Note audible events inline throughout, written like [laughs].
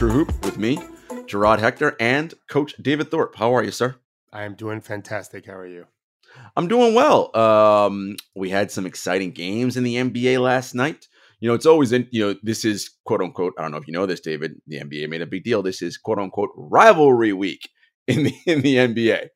True Hoop with me, Gerard Hector, and Coach David Thorpe. How are you, sir? I am doing fantastic. How are you? I'm doing well. Um, we had some exciting games in the NBA last night. You know, it's always in, you know, this is quote unquote, I don't know if you know this, David. The NBA made a big deal. This is quote unquote rivalry week in the [laughs] in the NBA.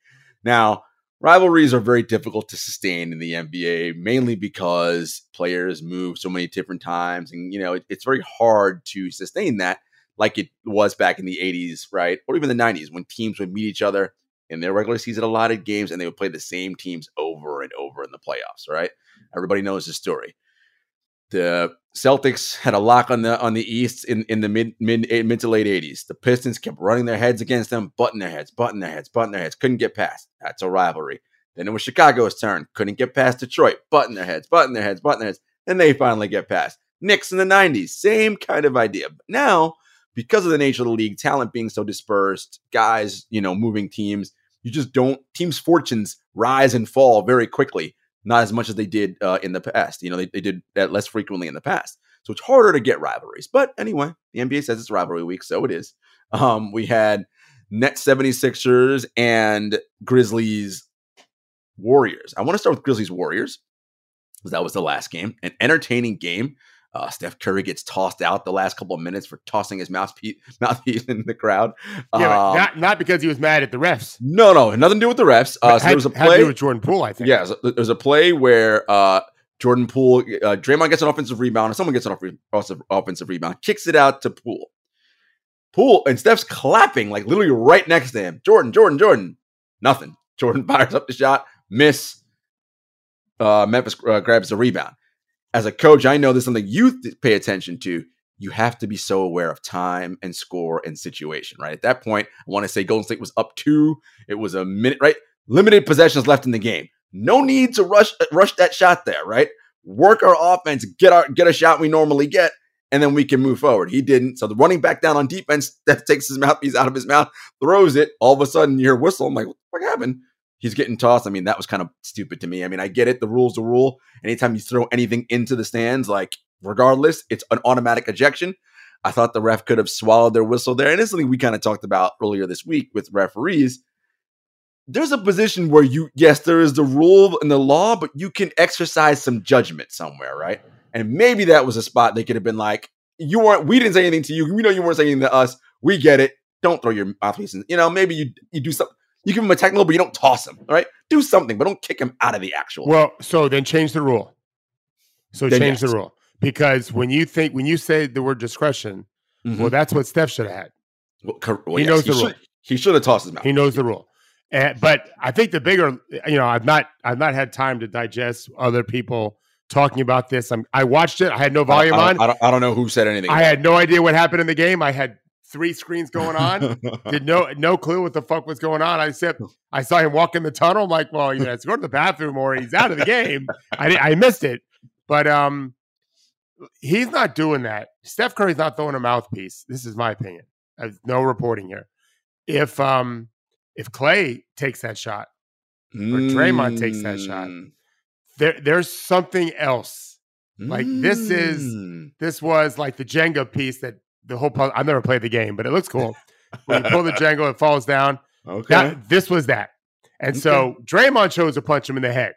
Now, rivalries are very difficult to sustain in the NBA, mainly because players move so many different times, and you know it, it's very hard to sustain that, like it was back in the '80s, right, or even the '90s when teams would meet each other in their regular season allotted games and they would play the same teams over and over in the playoffs. Right, everybody knows the story. The Celtics had a lock on the on the East in, in the mid mid eh, mid to late 80s. The Pistons kept running their heads against them, butting their heads, butting their heads, butting their heads. Couldn't get past. That's a rivalry. Then it was Chicago's turn. Couldn't get past Detroit, butting their heads, butting their heads, butting their heads. And they finally get past. Knicks in the 90s, same kind of idea. But now, because of the nature of the league, talent being so dispersed, guys, you know, moving teams, you just don't teams' fortunes rise and fall very quickly not as much as they did uh, in the past. You know, they, they did that less frequently in the past. So it's harder to get rivalries. But anyway, the NBA says it's rivalry week, so it is. Um, we had Net 76ers and Grizzlies Warriors. I want to start with Grizzlies Warriors because that was the last game. An entertaining game. Uh, Steph Curry gets tossed out the last couple of minutes for tossing his mouthpiece, [laughs] mouthpiece in the crowd. Yeah, um, not, not because he was mad at the refs. No, no, nothing to do with the refs. Uh, so had, there was a play with Jordan Poole, I think. Yeah, so there's a play where uh, Jordan Poole, uh, Draymond gets an offensive rebound, and someone gets an offensive, offensive rebound, kicks it out to Poole. Poole and Steph's clapping like literally right next to him. Jordan, Jordan, Jordan. Nothing. Jordan [laughs] fires up the shot, miss. Uh, Memphis uh, grabs the rebound as a coach, I know this is something you pay attention to. You have to be so aware of time and score and situation, right? At that point, I want to say Golden State was up two. It was a minute, right? Limited possessions left in the game. No need to rush uh, rush that shot there, right? Work our offense, get our get a shot we normally get, and then we can move forward. He didn't. So the running back down on defense, [laughs] that takes his mouthpiece out of his mouth, throws it. All of a sudden, you hear whistle. I'm like, what happened? He's getting tossed. I mean, that was kind of stupid to me. I mean, I get it. The rule's the rule. Anytime you throw anything into the stands, like regardless, it's an automatic ejection. I thought the ref could have swallowed their whistle there. And it's something we kind of talked about earlier this week with referees. There's a position where you, yes, there is the rule and the law, but you can exercise some judgment somewhere, right? And maybe that was a spot they could have been like, you weren't, we didn't say anything to you. We know you weren't saying anything to us. We get it. Don't throw your mouthpiece in. You know, maybe you you do something you give him a technical, but you don't toss him. All right, do something, but don't kick him out of the actual. Well, so then change the rule. So then change yes. the rule because when you think when you say the word discretion, mm-hmm. well, that's what Steph should have had. Well, well, he yes, knows he the should, rule. He should have tossed his mouth. He knows the rule. And, but I think the bigger, you know, I've not I've not had time to digest other people talking about this. I'm, I watched it. I had no volume I, I on. I don't, I don't know who said anything. I had no idea what happened in the game. I had three screens going on. [laughs] Did no no clue what the fuck was going on. I said I saw him walk in the tunnel. I'm like, well, you know, to go to the bathroom or he's out of the game. I I missed it, but um, he's not doing that. Steph Curry's not throwing a mouthpiece. This is my opinion. There's no reporting here. If um if Clay takes that shot or Draymond takes that shot, mm. there there's something else. Like this is mm. this was like the Jenga piece that the whole puzzle. I've never played the game, but it looks cool. [laughs] when you pull the Jenga, it falls down. Okay. That, this was that. And okay. so Draymond chose to punch him in the head.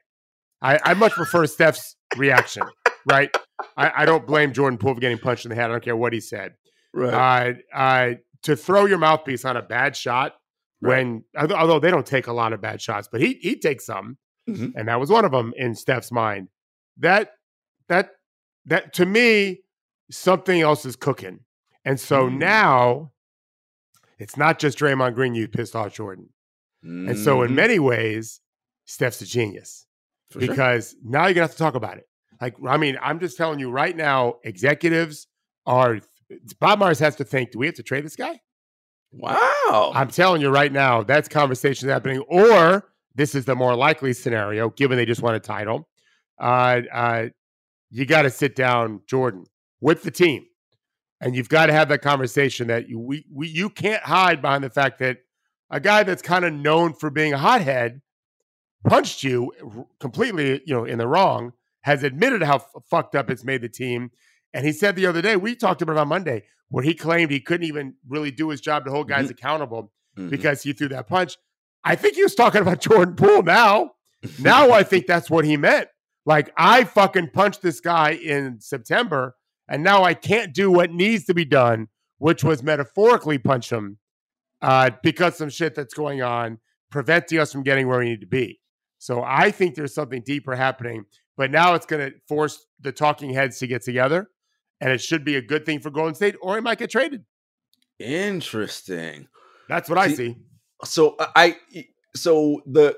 I, I much prefer Steph's reaction, right? I, I, don't blame Jordan Poole for getting punched in the head. I don't care what he said. Right. Uh, uh, to throw your mouthpiece on a bad shot right. when, although they don't take a lot of bad shots, but he he takes some, mm-hmm. and that was one of them in Steph's mind. That that that to me, something else is cooking. And so mm. now it's not just Draymond Green you pissed off Jordan. Mm. And so in mm-hmm. many ways, Steph's a genius For because sure. now you're gonna have to talk about it. Like, I mean, I'm just telling you right now, executives are Bob Myers has to think, do we have to trade this guy? Wow. I'm telling you right now, that's conversations happening. Or this is the more likely scenario, given they just won a title. Uh, uh, you got to sit down, Jordan, with the team and you've got to have that conversation that you we, we you can't hide behind the fact that a guy that's kind of known for being a hothead punched you completely, you know, in the wrong, has admitted how f- fucked up it's made the team, And he said the other day, we talked about it on Monday, where he claimed he couldn't even really do his job to hold guys Mhm. accountable Mhm. because he threw that punch. I think he was talking about [laughs] Jordan Poole now. Now I think [laughs] that's what he meant. Like I fucking punched this guy in September, and now I can't do what needs to be done, which was metaphorically punch him uh, because some shit that's going on preventing us from getting where we need to be. So I think there's something deeper happening, but now it's going to force the talking heads to get together, and it should be a good thing for Golden State, or he might get traded. Interesting. That's what I See, see. So I so the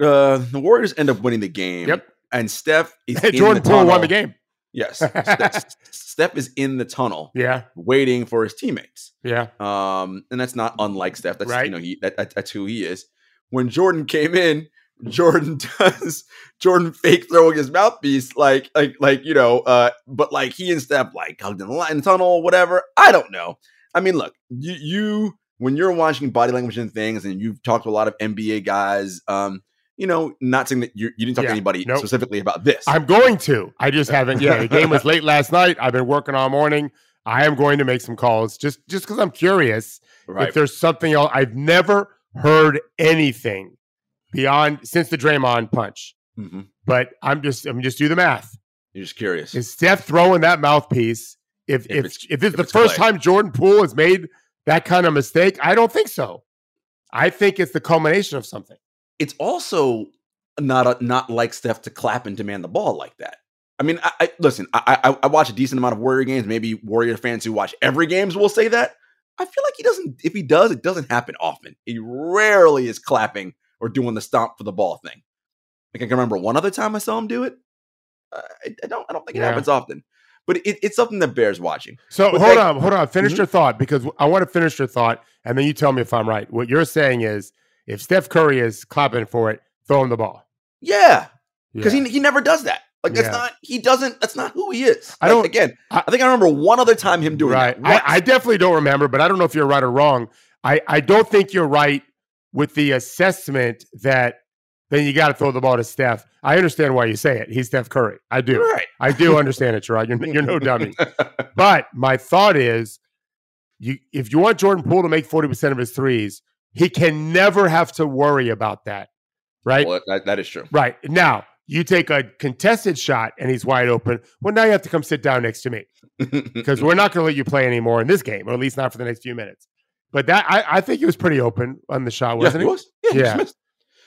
uh, the Warriors end up winning the game. Yep. And Steph is [laughs] Jordan Poole won the game. Yes. Steph, [laughs] Steph is in the tunnel Yeah, waiting for his teammates. yeah. Um, and that's not unlike Steph. That's Right. you know he that, that- that's who he is. When Jordan came in, Jordan [laughs] does Jordan fake throwing his mouthpiece like like like you know, uh, but like he and Steph like hugged in the line tunnel, whatever. I don't know. I mean, look, you you when you're watching body language and things, and you've talked to a lot of NBA guys, um, you know, not saying that you, you didn't talk Yeah, to anybody nope. specifically about this. I'm going to. I just haven't. Yeah, the game was [laughs] late last night. I've been working all morning. I am going to make some calls just just because I'm curious right. if there's something else. I've never heard anything beyond since the Draymond punch. hmm But I'm just I'm just do the math. You're just curious. Is Steph throwing that mouthpiece? If If if it's- if it's if the it's first time Jordan Poole has made that kind of mistake, I don't think so. I think it's the culmination of something. It's also not a, not like Steph to clap and demand the ball like that. I mean, I, I listen. I, I I watch a decent amount of Warrior games. Maybe Warrior fans who watch every games will say that. I feel like he doesn't. If he does, it doesn't happen often. He rarely is clapping or doing the stomp for the ball thing. Like I can remember one other time I saw him do it. Uh, I, I don't. I don't think it Yeah. happens often. But it, it's something that bears watching. So But hold that- on, hold on. Finish Mhm. your thought because I want to finish your thought, and then you tell me if I'm right. What you're saying is, if Steph Curry is clapping for it, throw him the ball Yeah, because Yeah. he he never does that. Like that's Yeah. not. He doesn't. That's not who he is. I don't- Again, I- I, think I remember one other time him doing right. that. I, I definitely don't remember, but I don't know if you're right or wrong. I I don't think you're right with the assessment that then you got to throw the ball to Steph. I understand why you say it. He's Steph Curry. I do. right. I do understand it, Gerard. You're, you're no [laughs] dummy. But my thought is, you if you want Jordan Poole to make forty percent of his threes, he can never have to worry about that, right? Well, that, that is true. Right now, you take a contested shot and he's wide open. Well, now you have to come sit down next to me [laughs] because we're not going to let you play anymore in this game, or at least not for the next few minutes. But that I, I think he was pretty open on the shot, yeah, wasn't he he? was. Yeah, he Yeah.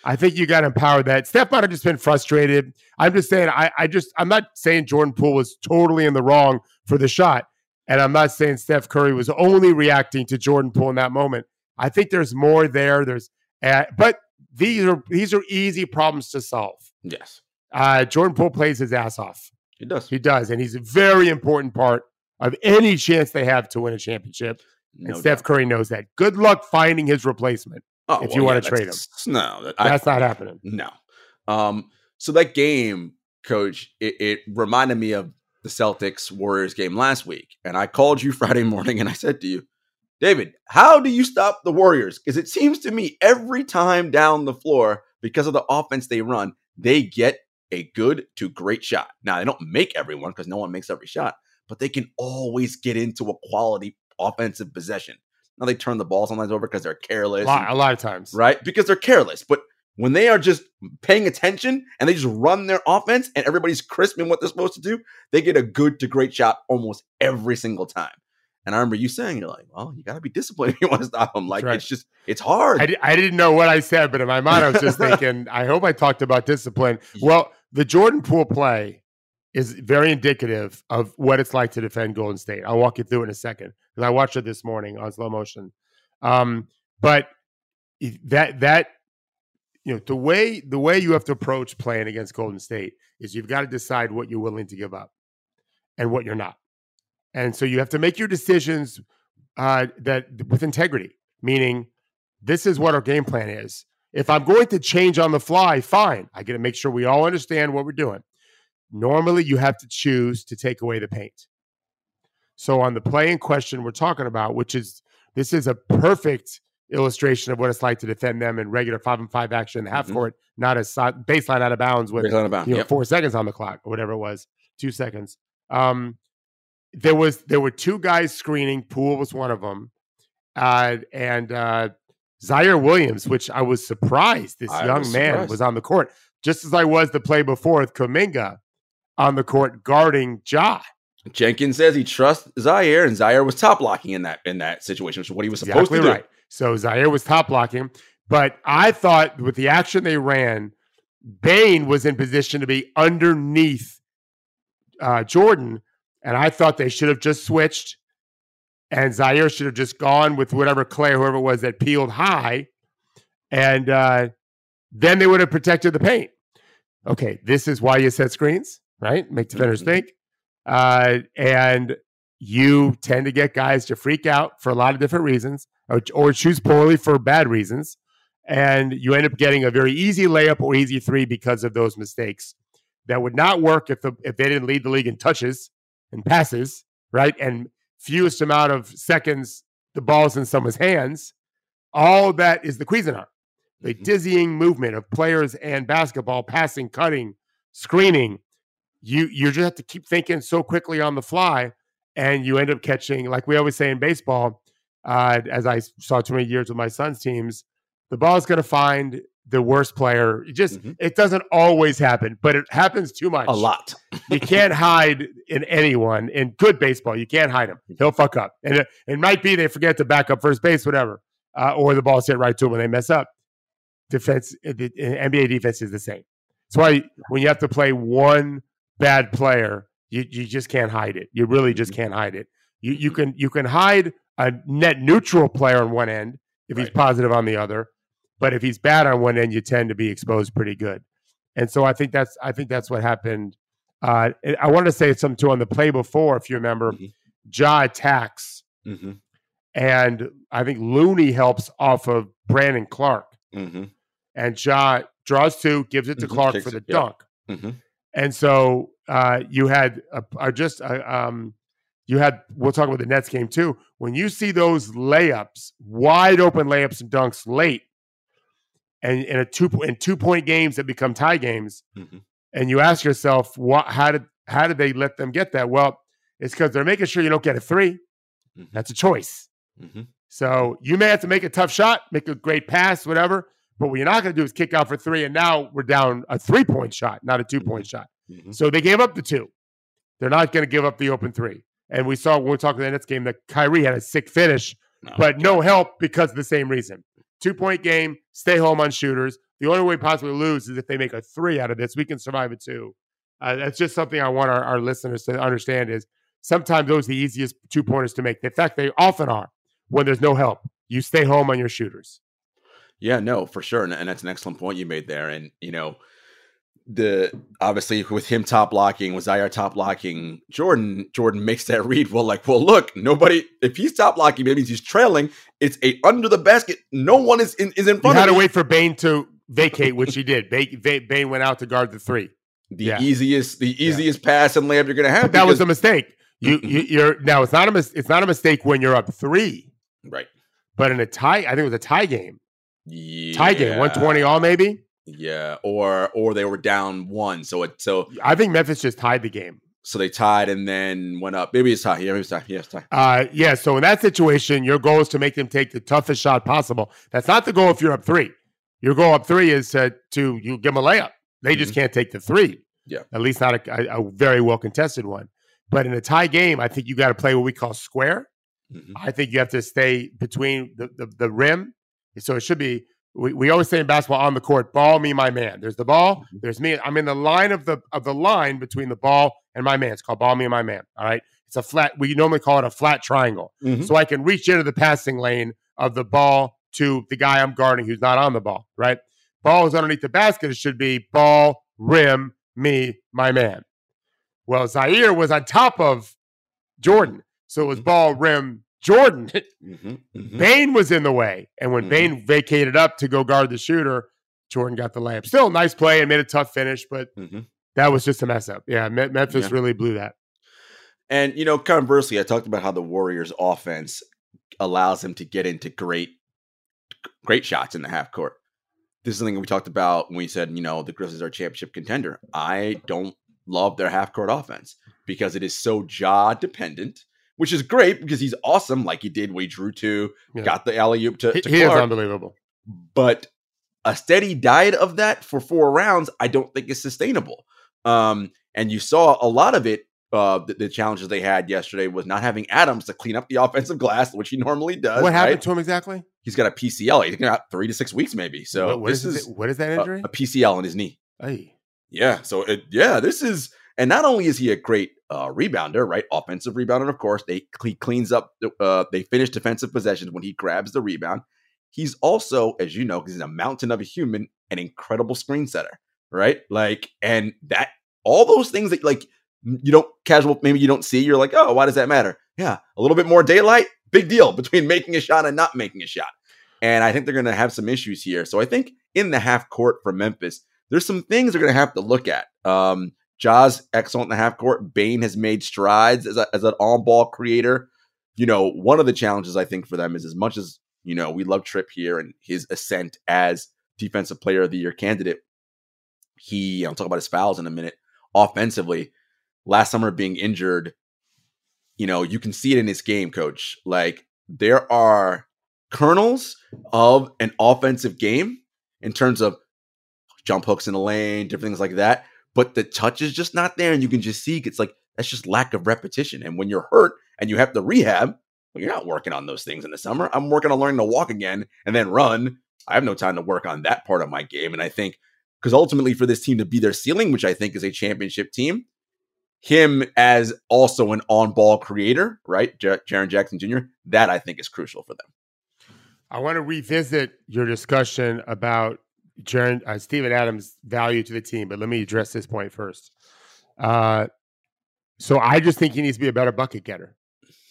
I think you got empowered that. Steph might have just been frustrated. I'm just saying, I, I just, I'm not saying Jordan Poole was totally in the wrong for the shot. And I'm not saying Steph Curry was only reacting to Jordan Poole in that moment. I think there's more there. There's, uh, but these are, these are easy problems to solve. Yes, Uh, Jordan Poole plays his ass off. he does. He does. And he's a very important part of any chance they have to win a championship. No and Steph doubt. Curry knows that. Good luck finding his replacement. Oh, if you wanna trade him. no, that, I, That's not happening. no. Um, so that game, Coach, it, it reminded me of the Celtics Warriors game last week, and I called you [laughs] Friday morning and I said to you, David, how do you stop the Warriors? Because it seems to me every time down the floor, because of the offense they run, they get a good to great shot. Now they don't make everyone because no one makes every shot, but they can always get into a quality offensive possession. Now they turn the ball sometimes over because they're A careless. and- a lot of times. right? Because they're careless. But when they are just paying attention and they just run their offense and everybody's crisp in what they're supposed to do, they get a good to great shot almost every single time. And I remember you saying, you're like, well, you got to be disciplined if you want to stop them. Like, right. it's just, it's hard. I, I didn't know what I said, but in my mind, I was just [laughs] thinking, I hope I talked about discipline. Well, the Jordan Poole play is very indicative of what it's like to defend Golden State. I'll walk you through it in a second because I watched it this morning on slow motion. Um, but that that you know the way the way you have to approach playing against Golden State is you've got to decide what you're willing to give up and what you're not, and so you have to make your decisions uh, that with integrity, meaning this is what our game plan is. If I'm going to change on the fly, fine. I got to make sure we all understand what we're doing. Normally, you have to choose to take away the paint. So, on the play in question we're talking about, which is this is a perfect illustration of what it's like to defend them in regular five and five action in the half Mhm. court, not a baseline out of bounds with on a you know, Yep. four seconds on the clock or whatever it was, two seconds. Um, there was there were two guys screening. Poole was one of them, uh, and uh, Ziaire Williams, which I was surprised this I young was man surprised. was on the court, just as I was the play before with Kuminga on the court guarding Ja. Jenkins says he trusts Ziaire, and Ziaire was top blocking in that in that situation, which is what he was supposed Exactly to do. right. So Ziaire was top blocking, but I thought with the action they ran, Bane was in position to be underneath uh, Jordan, and I thought they should have just switched, and Ziaire should have just gone with whatever Clay, whoever it was that peeled high, and uh, then they would have protected the paint. Okay, this is why you set screens, right? Make defenders Mhm. think, uh, and you tend to get guys to freak out for a lot of different reasons, or, or choose poorly for bad reasons, and you end up getting a very easy layup or easy three because of those mistakes. That would not work if the if they didn't lead the league in touches and passes, right? And fewest amount of seconds the ball's in someone's hands. All that is the Cuisinart, the Mhm. dizzying movement of players and basketball, passing, cutting, screening. You you just have to keep thinking so quickly on the fly, and you end up catching, like we always say in baseball, uh, as I saw too many years with my son's teams, the ball is going to find the worst player. It just Mhm. it doesn't always happen, but it happens too much A lot. you can't [laughs] hide in anyone in good baseball. You can't hide him. He'll fuck up, and it, it might be they forget to back up first base, whatever, uh, or the ball's hit right to him when they mess up. Defense, uh, the, the NBA defense is the same. That's why when you have to play one bad player, you you just can't hide it. You really just can't hide it. You you can you can hide a net neutral player on one end if he's positive on the other, but if he's bad on one end, you tend to be exposed pretty good. And so I think that's I think that's what happened. Uh, I wanted to say something too on the play before, if you remember, Mhm. Ja attacks, hmm and I think Looney helps off of Brandon Clarke, hmm and Ja draws two, gives it to Mhm. Clarke Kicks for the it, yeah. dunk. hmm And so uh, you had a, a just a, um, you had. We'll talk about the Nets game too. When you see those layups, wide open layups and dunks late, and in a two in two point games that become tie games, hmm and you ask yourself, what? How did how did they let them get that? Well, it's because they're making sure you don't get a 3 Mhm. That's a choice. hmm So you may have to make a tough shot, make a great pass, whatever. But what you're not going to do is kick out for three, and now we're down a three point shot, not a two point shot. hmm So they gave up the two. They're not going to give up the open three. And we saw when we talked about the Nets game that Kyrie had a sick finish, but no help because of the same reason. Two point game, stay home on shooters. The only way possibly lose is if they make a three out of this. We can survive it too. Uh, that's just something I want our, our listeners to understand is sometimes those are the easiest two pointers to make. In fact, they often are when there's no help. You stay home on your shooters. Yeah, no, for sure, and, and that's an excellent point you made there. And you know, the obviously with him top blocking, was Ziaire top blocking Jordan? Jordan makes that read. Well, like, well, look, nobody. If he's top blocking, maybe he's trailing. It's a under the basket. No one is in is in front You front had of to wait for Bane to vacate, which he did. Bane went out to guard the three. The Yeah. easiest, the easiest pass and layup you're gonna have. But that was a mistake. You, you you're now it's not a mis- it's not a mistake when you're up three, right. but in a tie, I think it was a tie game. Yeah. Tie game, one twenty all maybe. Yeah, or or they were down one, so it so I think Memphis just tied the game. so they tied and then went up. Maybe it's tie. Yeah, maybe it's tie. Yeah, it's tie. Uh, yeah. So in that situation, your goal is to make them take the toughest shot possible. That's not the goal if you're up three. Your goal up three is to to you give them a layup. They just can't take the three. Yeah. At least not a, a, a very well contested one. But in a tie game, I think you got to play what we call square. Mhm. I think you have to stay between the, the, the rim. So it should be, we, we always say in basketball on the court, ball, me, my man. There's the ball, Mhm. there's me. I'm in the line of the of the line between the ball and my man. It's called ball, me, and my man. All right. It's a flat, we normally call it a flat triangle. Mhm. So I can reach into the passing lane of the ball to the guy I'm guarding who's not on the ball, right? Ball is underneath the basket. It should be ball, rim, me, my man. Well, Ziaire was on top of Jordan. So it was ball, rim, Jordan. [laughs] Mhm. Mhm. Bane was in the way. And when Mhm. Bane vacated up to go guard the shooter, Jordan got the layup. Still a nice play and made a tough finish, but Mhm. that was just a mess up. Yeah, Me- Memphis Yeah. really blew that. And you know, conversely, I talked about how the Warriors' offense allows them to get into great, great shots in the half court. This is something we talked about when we said, you know, the Grizzlies are championship contender. I don't love their half court offense because it is so Ja dependent, which is great because he's awesome, like he did. We drew two, Yeah. got the alley oop to, He, to he is unbelievable. but a steady diet of that for four rounds, I don't think is sustainable. Um, and you saw a lot of it. Uh, the, the challenges they had yesterday was not having Adams to clean up the [laughs] offensive glass, which he normally does. what happened right? to him exactly? He's got a PCL. He's got three to six weeks, maybe. So what, what this is, is it- what is that a, injury? a PCL in his knee. Hey. Yeah. So it, yeah, this is, and not only is he a great uh, rebounder, right? Offensive rebounder, of course. They he cleans up. Uh, they finish defensive possessions when he grabs the rebound. He's also, as you know, because he's a mountain of a human, an incredible screen setter, right? Like, and that all those things that like you don't casual, maybe you don't see. You're like, oh, why does that matter? Yeah, a little bit more daylight, big deal between [laughs] making a shot and not making a shot. And I think they're going to have some issues here. So I think in the half court for Memphis, there's some things they're going to have to look at. Um, Ja's excellent in the half court. Bane has made strides as, a, as an on ball creator. You know, one of the challenges I think for them is as much as you know we love Trip here and his ascent as defensive player of the year candidate. He, I'll talk about his fouls in a minute. Offensively, last summer being injured, you know, you can see it in his game, coach. Like there are kernels of an offensive game in terms of jump hooks in the lane, different things like that. But the touch is just not there. And you can just see it's like that's just lack of repetition. And when you're hurt and you have to rehab, well, you're not working on those things in the summer. I'm working on learning to walk again and then run. I have no time to work on that part of my game. And I think because ultimately for this team to be their ceiling, which I think is a championship team, him as also an on-ball creator, right? J- Jaren Jackson Jr. That I think is crucial for them. I want to revisit your discussion about Jaren, uh, Steven Adams' value to the team, but let me address this point first. Uh, so I just think he needs to be a better bucket getter.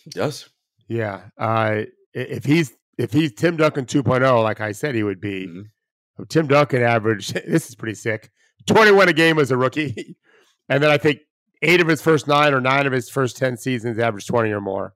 He does. Yeah. Uh, if he's if he's Tim Duncan 2.0, like I said he would be, Mhm. Tim Duncan averaged [laughs] this is pretty sick. 21 a game as a rookie. [laughs] and then I think eight of his first nine or nine of his first 10 seasons averaged 20 or more.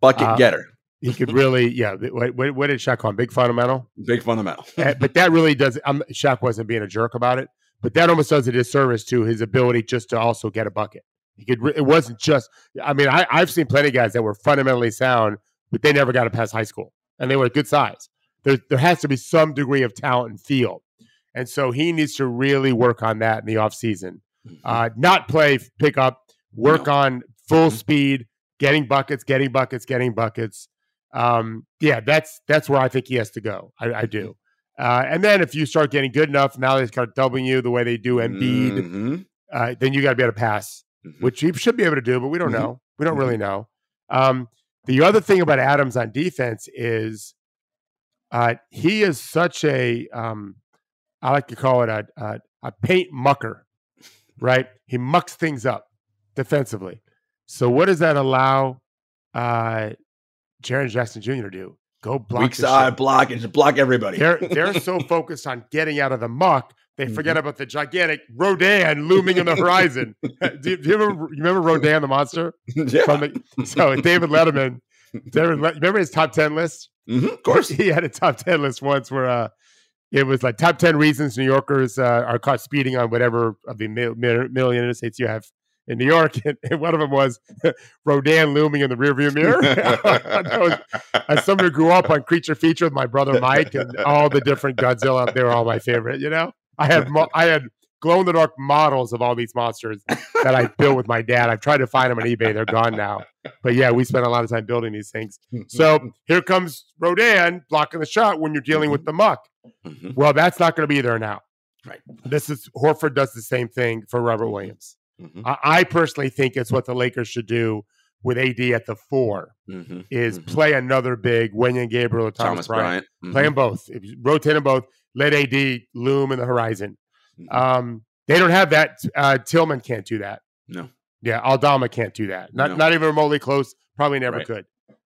Bucket Uh, getter. He could [laughs] really, yeah. What, what, what did Shaq call him? Big fundamental? Big fundamental. Uh, [laughs] but that really does. I'm, Shaq wasn't being a jerk about it, but that almost does a disservice to his ability just to also get a bucket. He could. It wasn't just. I mean, I, I've seen plenty of guys that were fundamentally sound, but they never got to pass high school, and they were a good size. There, there has to be some degree of talent and feel, and so he needs to really work on that in the offseason. Uh, not play pick up, work No. on full Mhm. speed, getting buckets, getting buckets, getting buckets. Um, yeah, that's that's where I think he has to go. I, I do. Uh, and then if you start getting good enough, now they start doubling you the way they do Embiid, Mhm. uh, then you got to be able to pass, Mhm. which he should be able to do, but we don't Mhm. know. We don't really know. Um, the other thing about Adams on defense is uh, he is such a um, I like to call it a, a a paint mucker, right? He mucks things up defensively. So what does that allow uh, Jaren Jackson Jr. do? Go block Weak the shit. side block and just block everybody. They're they're so [laughs] focused on getting out of the muck, they forget Mm-hmm. about the gigantic Rodan looming in the horizon. [laughs] do, you, do you remember you remember Rodan the monster [laughs] yeah, from the so David Letterman? David, remember his top ten list? Mhm, of course. he had a top ten list once where uh, it was like top ten reasons New Yorkers uh, are caught speeding on whatever of the mil- million interstates you have in New York, and, and one of them was [laughs] Rodan looming in the rearview mirror. [laughs] was, as someone who grew up on Creature Feature with my brother Mike and all the different Godzilla, they were all my favorite. You know, I had mo- I had glow in the dark models of all these monsters that I built with my dad. I've tried to find them on eBay; they're gone now. But yeah, we spent a lot of time building these things. So here comes Rodan blocking the shot when you're dealing with the muck. Mhm. Well, that's not going to be there now. Right. This is Horford does the same thing for Robert Williams. Mhm. I, I personally think it's what the Lakers should do with AD at the four Mhm. is Mhm. play another big Wenyen Gabriel or Thomas, Thomas Bryant. Bryant. Play Mhm. them both. If you rotate them both. Let AD loom in the horizon. Mhm. Um, they don't have that. Uh, Tillman can't do that. No. Yeah, Aldama can't do that. Not No. not even remotely close. Probably never Right. could.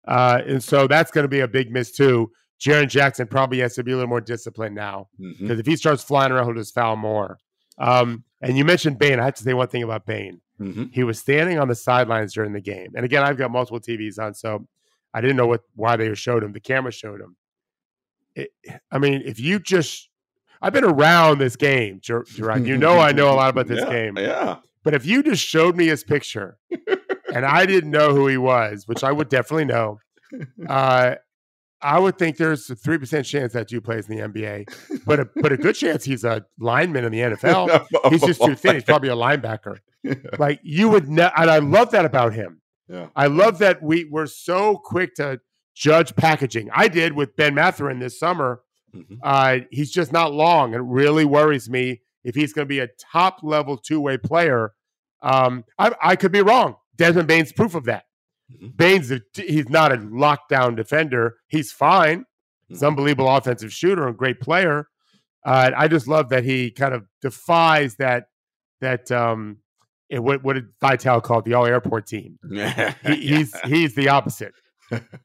Uh, and so that's going to be a big miss too. Jaren Jackson probably has to be a little more disciplined now because if he starts flying around, he'll just foul more. Um, and you mentioned Bane. I have to say one thing about Bane. Mhm. He was standing on the sidelines during the game. And again, I've got multiple TVs on, so I didn't know what why they showed him. The camera showed him. It, I mean, if you just, I've been around this game, Ger- Gerard. You know, I know a lot about [laughs] this Yeah, game. Yeah. But if you just showed me his picture and I didn't know who he was, which I would definitely know, [laughs] uh, I would think there's a three percent chance that dude plays in the NBA, but a but a good chance he's a lineman in the [laughs] NFL. He's just too thin. He's probably a linebacker. Like you would, ne- and I love that about him. Yeah. I love that we were so quick to judge packaging. I did with Ben Mathurin this summer. Mhm. Uh, he's just not long. It really worries me if he's going to be a top level two way player. Um, I, I could be wrong. Desmond Bane's proof of that. Mhm. Bane's a, he's not a lockdown defender. He's fine. He's an Mhm. unbelievable offensive shooter and great player. Uh, I just love that he kind of defies that that um, eh, what what did Vitale call it? The all airport team. [laughs] He, He's he's the opposite.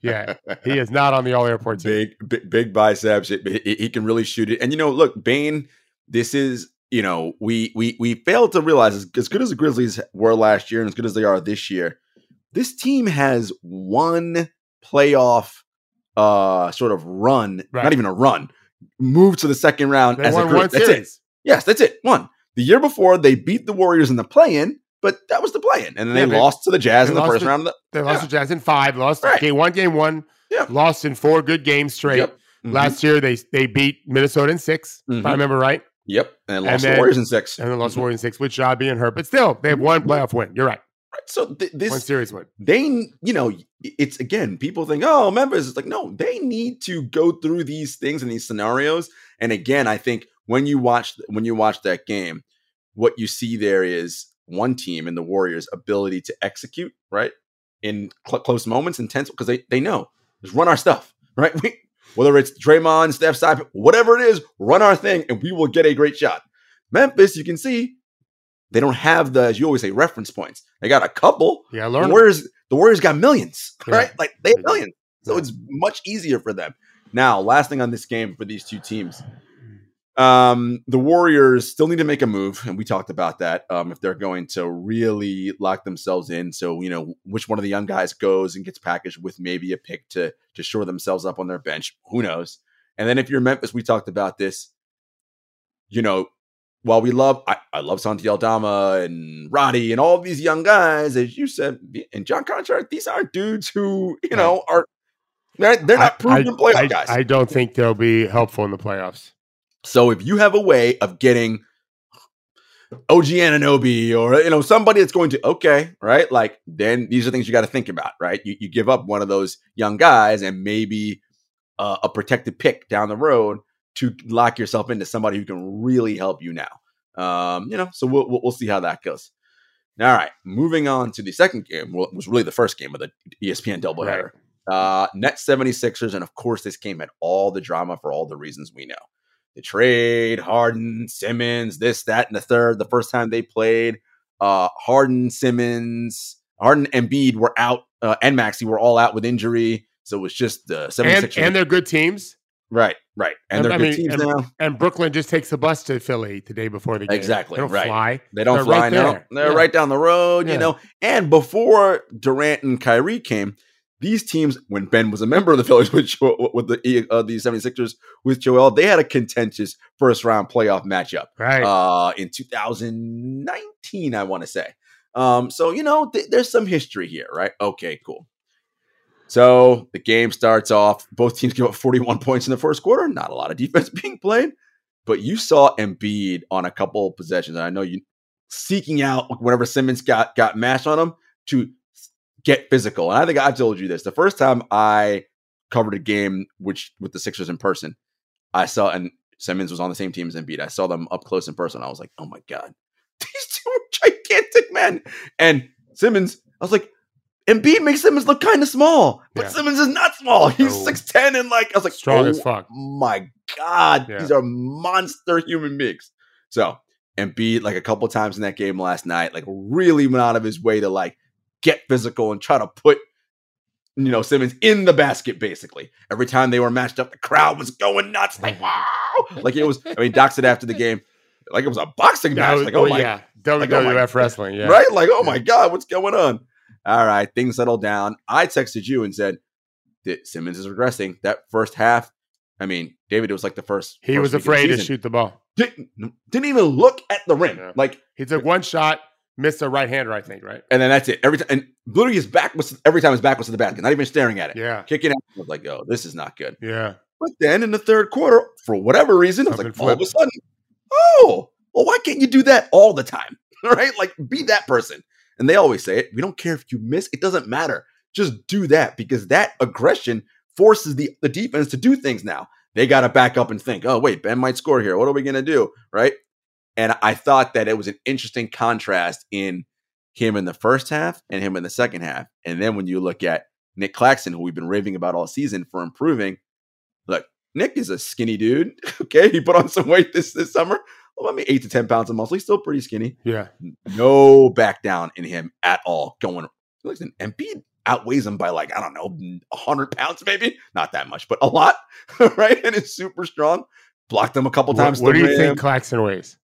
Yeah, he is not on the all airport team. big, big, big biceps. It- He, he can really shoot it. And you know, look, Bane. This is you know we we we failed to realize as, as good as the Grizzlies were last year and as good as they are this year. This team has one playoff uh sort of run, Right. not even a run, move to the second round They as a group. That's it. series. Yes, that's it. One. The year before they beat the Warriors in the play-in, but that was the play-in, and then Yeah, they they- lost to the Jazz in the first to- round of the. They lost Yeah. to Jazz in five. Lost Right. game one, game one. Yeah. Lost in four good games straight. Yep. Mhm. Last year they they beat Minnesota in 6 if Mhm. I remember right, Yep, and And lost then- the Warriors in six. and then lost Warriors in six with Ja being hurt. But still, they have one playoff win. You're right, Right. So th- one this series win. they you know it's again people think oh Memphis it's like no they need to go through these things and these scenarios and again I think when you watch when you watch that game what you see there is one team in the Warriors ability to execute right in cl- close moments intense because they they know just run our stuff [laughs] right we, whether it's Draymond Steph side whatever it is run our thing and we will get a great shot Memphis you can see they don't have the as you always say reference points they got a couple Yeah, the learn. Warriors, the Warriors got millions, [laughs] Yeah. right? Like they have millions, so it's much easier for them. Now, last thing on this game for these two teams, um, the Warriors still need to make a move, and we talked about that. Um, if they're going to really lock themselves in, so you know which one of the young guys goes and gets packaged with maybe a pick to to shore themselves up on their bench, who knows? And then if you're Memphis, we talked about this. You know, while we love, I, I love Santi Aldama and Roddy and all these young guys, as you said, and John Konchar, these aren't dudes who, you know, are they're, they're not proven playoff I, guys. I don't think they'll be helpful in the playoffs. so if you have a way of getting OG Anunoby or you know somebody that's going to okay, right? Like then these are things you got to think about, right? You, you give up one of those young guys and maybe uh, a protected pick down the road to lock yourself into somebody who can really help you now. Um, you know, so we'll we'll, we'll see how that goes. All right, moving on to the second game. Well, it was really the first game of the ESPN doubleheader. Uh, Net 76ers, and of course, this game had all the drama for all the reasons we know. The trade, Harden, Simmons, this, that, and the third. The first time they played, uh, Harden, Simmons, Harden, and Embiid were out, uh, and Maxey were all out with injury. So it was just the 76ers. And and they're good teams. right, right. And they're I good mean, teams and- now. And Brooklyn just takes a bus to Philly the day before the game. Exactly, They don't right. fly. They don't They're fly right now. They're Yeah. right down the road, you know. And before Durant and Kyrie came, these teams, when Ben was a member of the Phillies with with the uh, the 76ers with Joel, they had a contentious first round playoff matchup Right. uh, in 2019, I want to say. Um, so you know, th- there's some history here, right? Okay, cool. So the game starts off. Both teams give up 41 points in the first quarter. Not a lot of defense [laughs] being played, but you saw Embiid on a couple possessions. And I know you seeking out whenever Simmons got got mashed on him to get physical. And I think I told you this the first time I covered a game which with the Sixers in person. I saw and Simmons was on the same team as Embiid. I saw them up close in person. I was like, oh my god, [laughs] these two are gigantic men. And Simmons, I was like, Embiid makes Simmons look kind of small, but Yeah. Simmons is not small. He's six ten and like I was like, Strong oh as fuck. my god, Yeah. these are monster human beings. So Embiid, like a couple times in that game last night, like really went out of his way to like get physical and try to put you know Simmons in the basket. Basically, every time they were matched up, the crowd was going nuts. Like [laughs] wow, like it was. I mean, Doc said after the game, like it was a boxing match. Like oh, oh my yeah. like, oh my WWF [laughs] wrestling. Yeah. right? Like, oh my God, what's going on? All right, things settled down. I texted you and said that Simmons is regressing. That first half, I mean, David, it was like the first. He first was week of the afraid to shoot the ball. Didn't, didn't even look at the rim. Yeah. Like, He took one shot, missed a right hander, I think, right? And then that's it. Every time, and literally his back was every time his back was to the basket, not even staring at it. Yeah, kicking out. I was like, "Oh, this is not good." Yeah. But then in the third quarter, for whatever reason, I was like, all of a sudden, oh, well, why can't you do that all the time? [laughs] right? Like, be that person. And they always say it. We don't care if you miss. It doesn't matter. Just do that because that aggression forces the, the defense to do things now. They got to back up and think, oh, wait, Ben might score here. What are we going to do? Right. And I thought that it was an interesting contrast in him in the first half and him in the second half. And then when you look at Nick Claxton, who we've been raving about all season for improving, look, Nick is a skinny dude. [laughs] Okay. He put on some weight this, this summer. Well, I mean, eight to 10 pounds of muscle. He's still pretty skinny. Yeah. No back down in him at all. Going, listen, Embiid outweighs him by like, I don't know, 100 pounds maybe. Not that much, but a lot. [laughs] right. And is super strong. Blocked him a couple times. What, what do you rim. think Claxton weighs?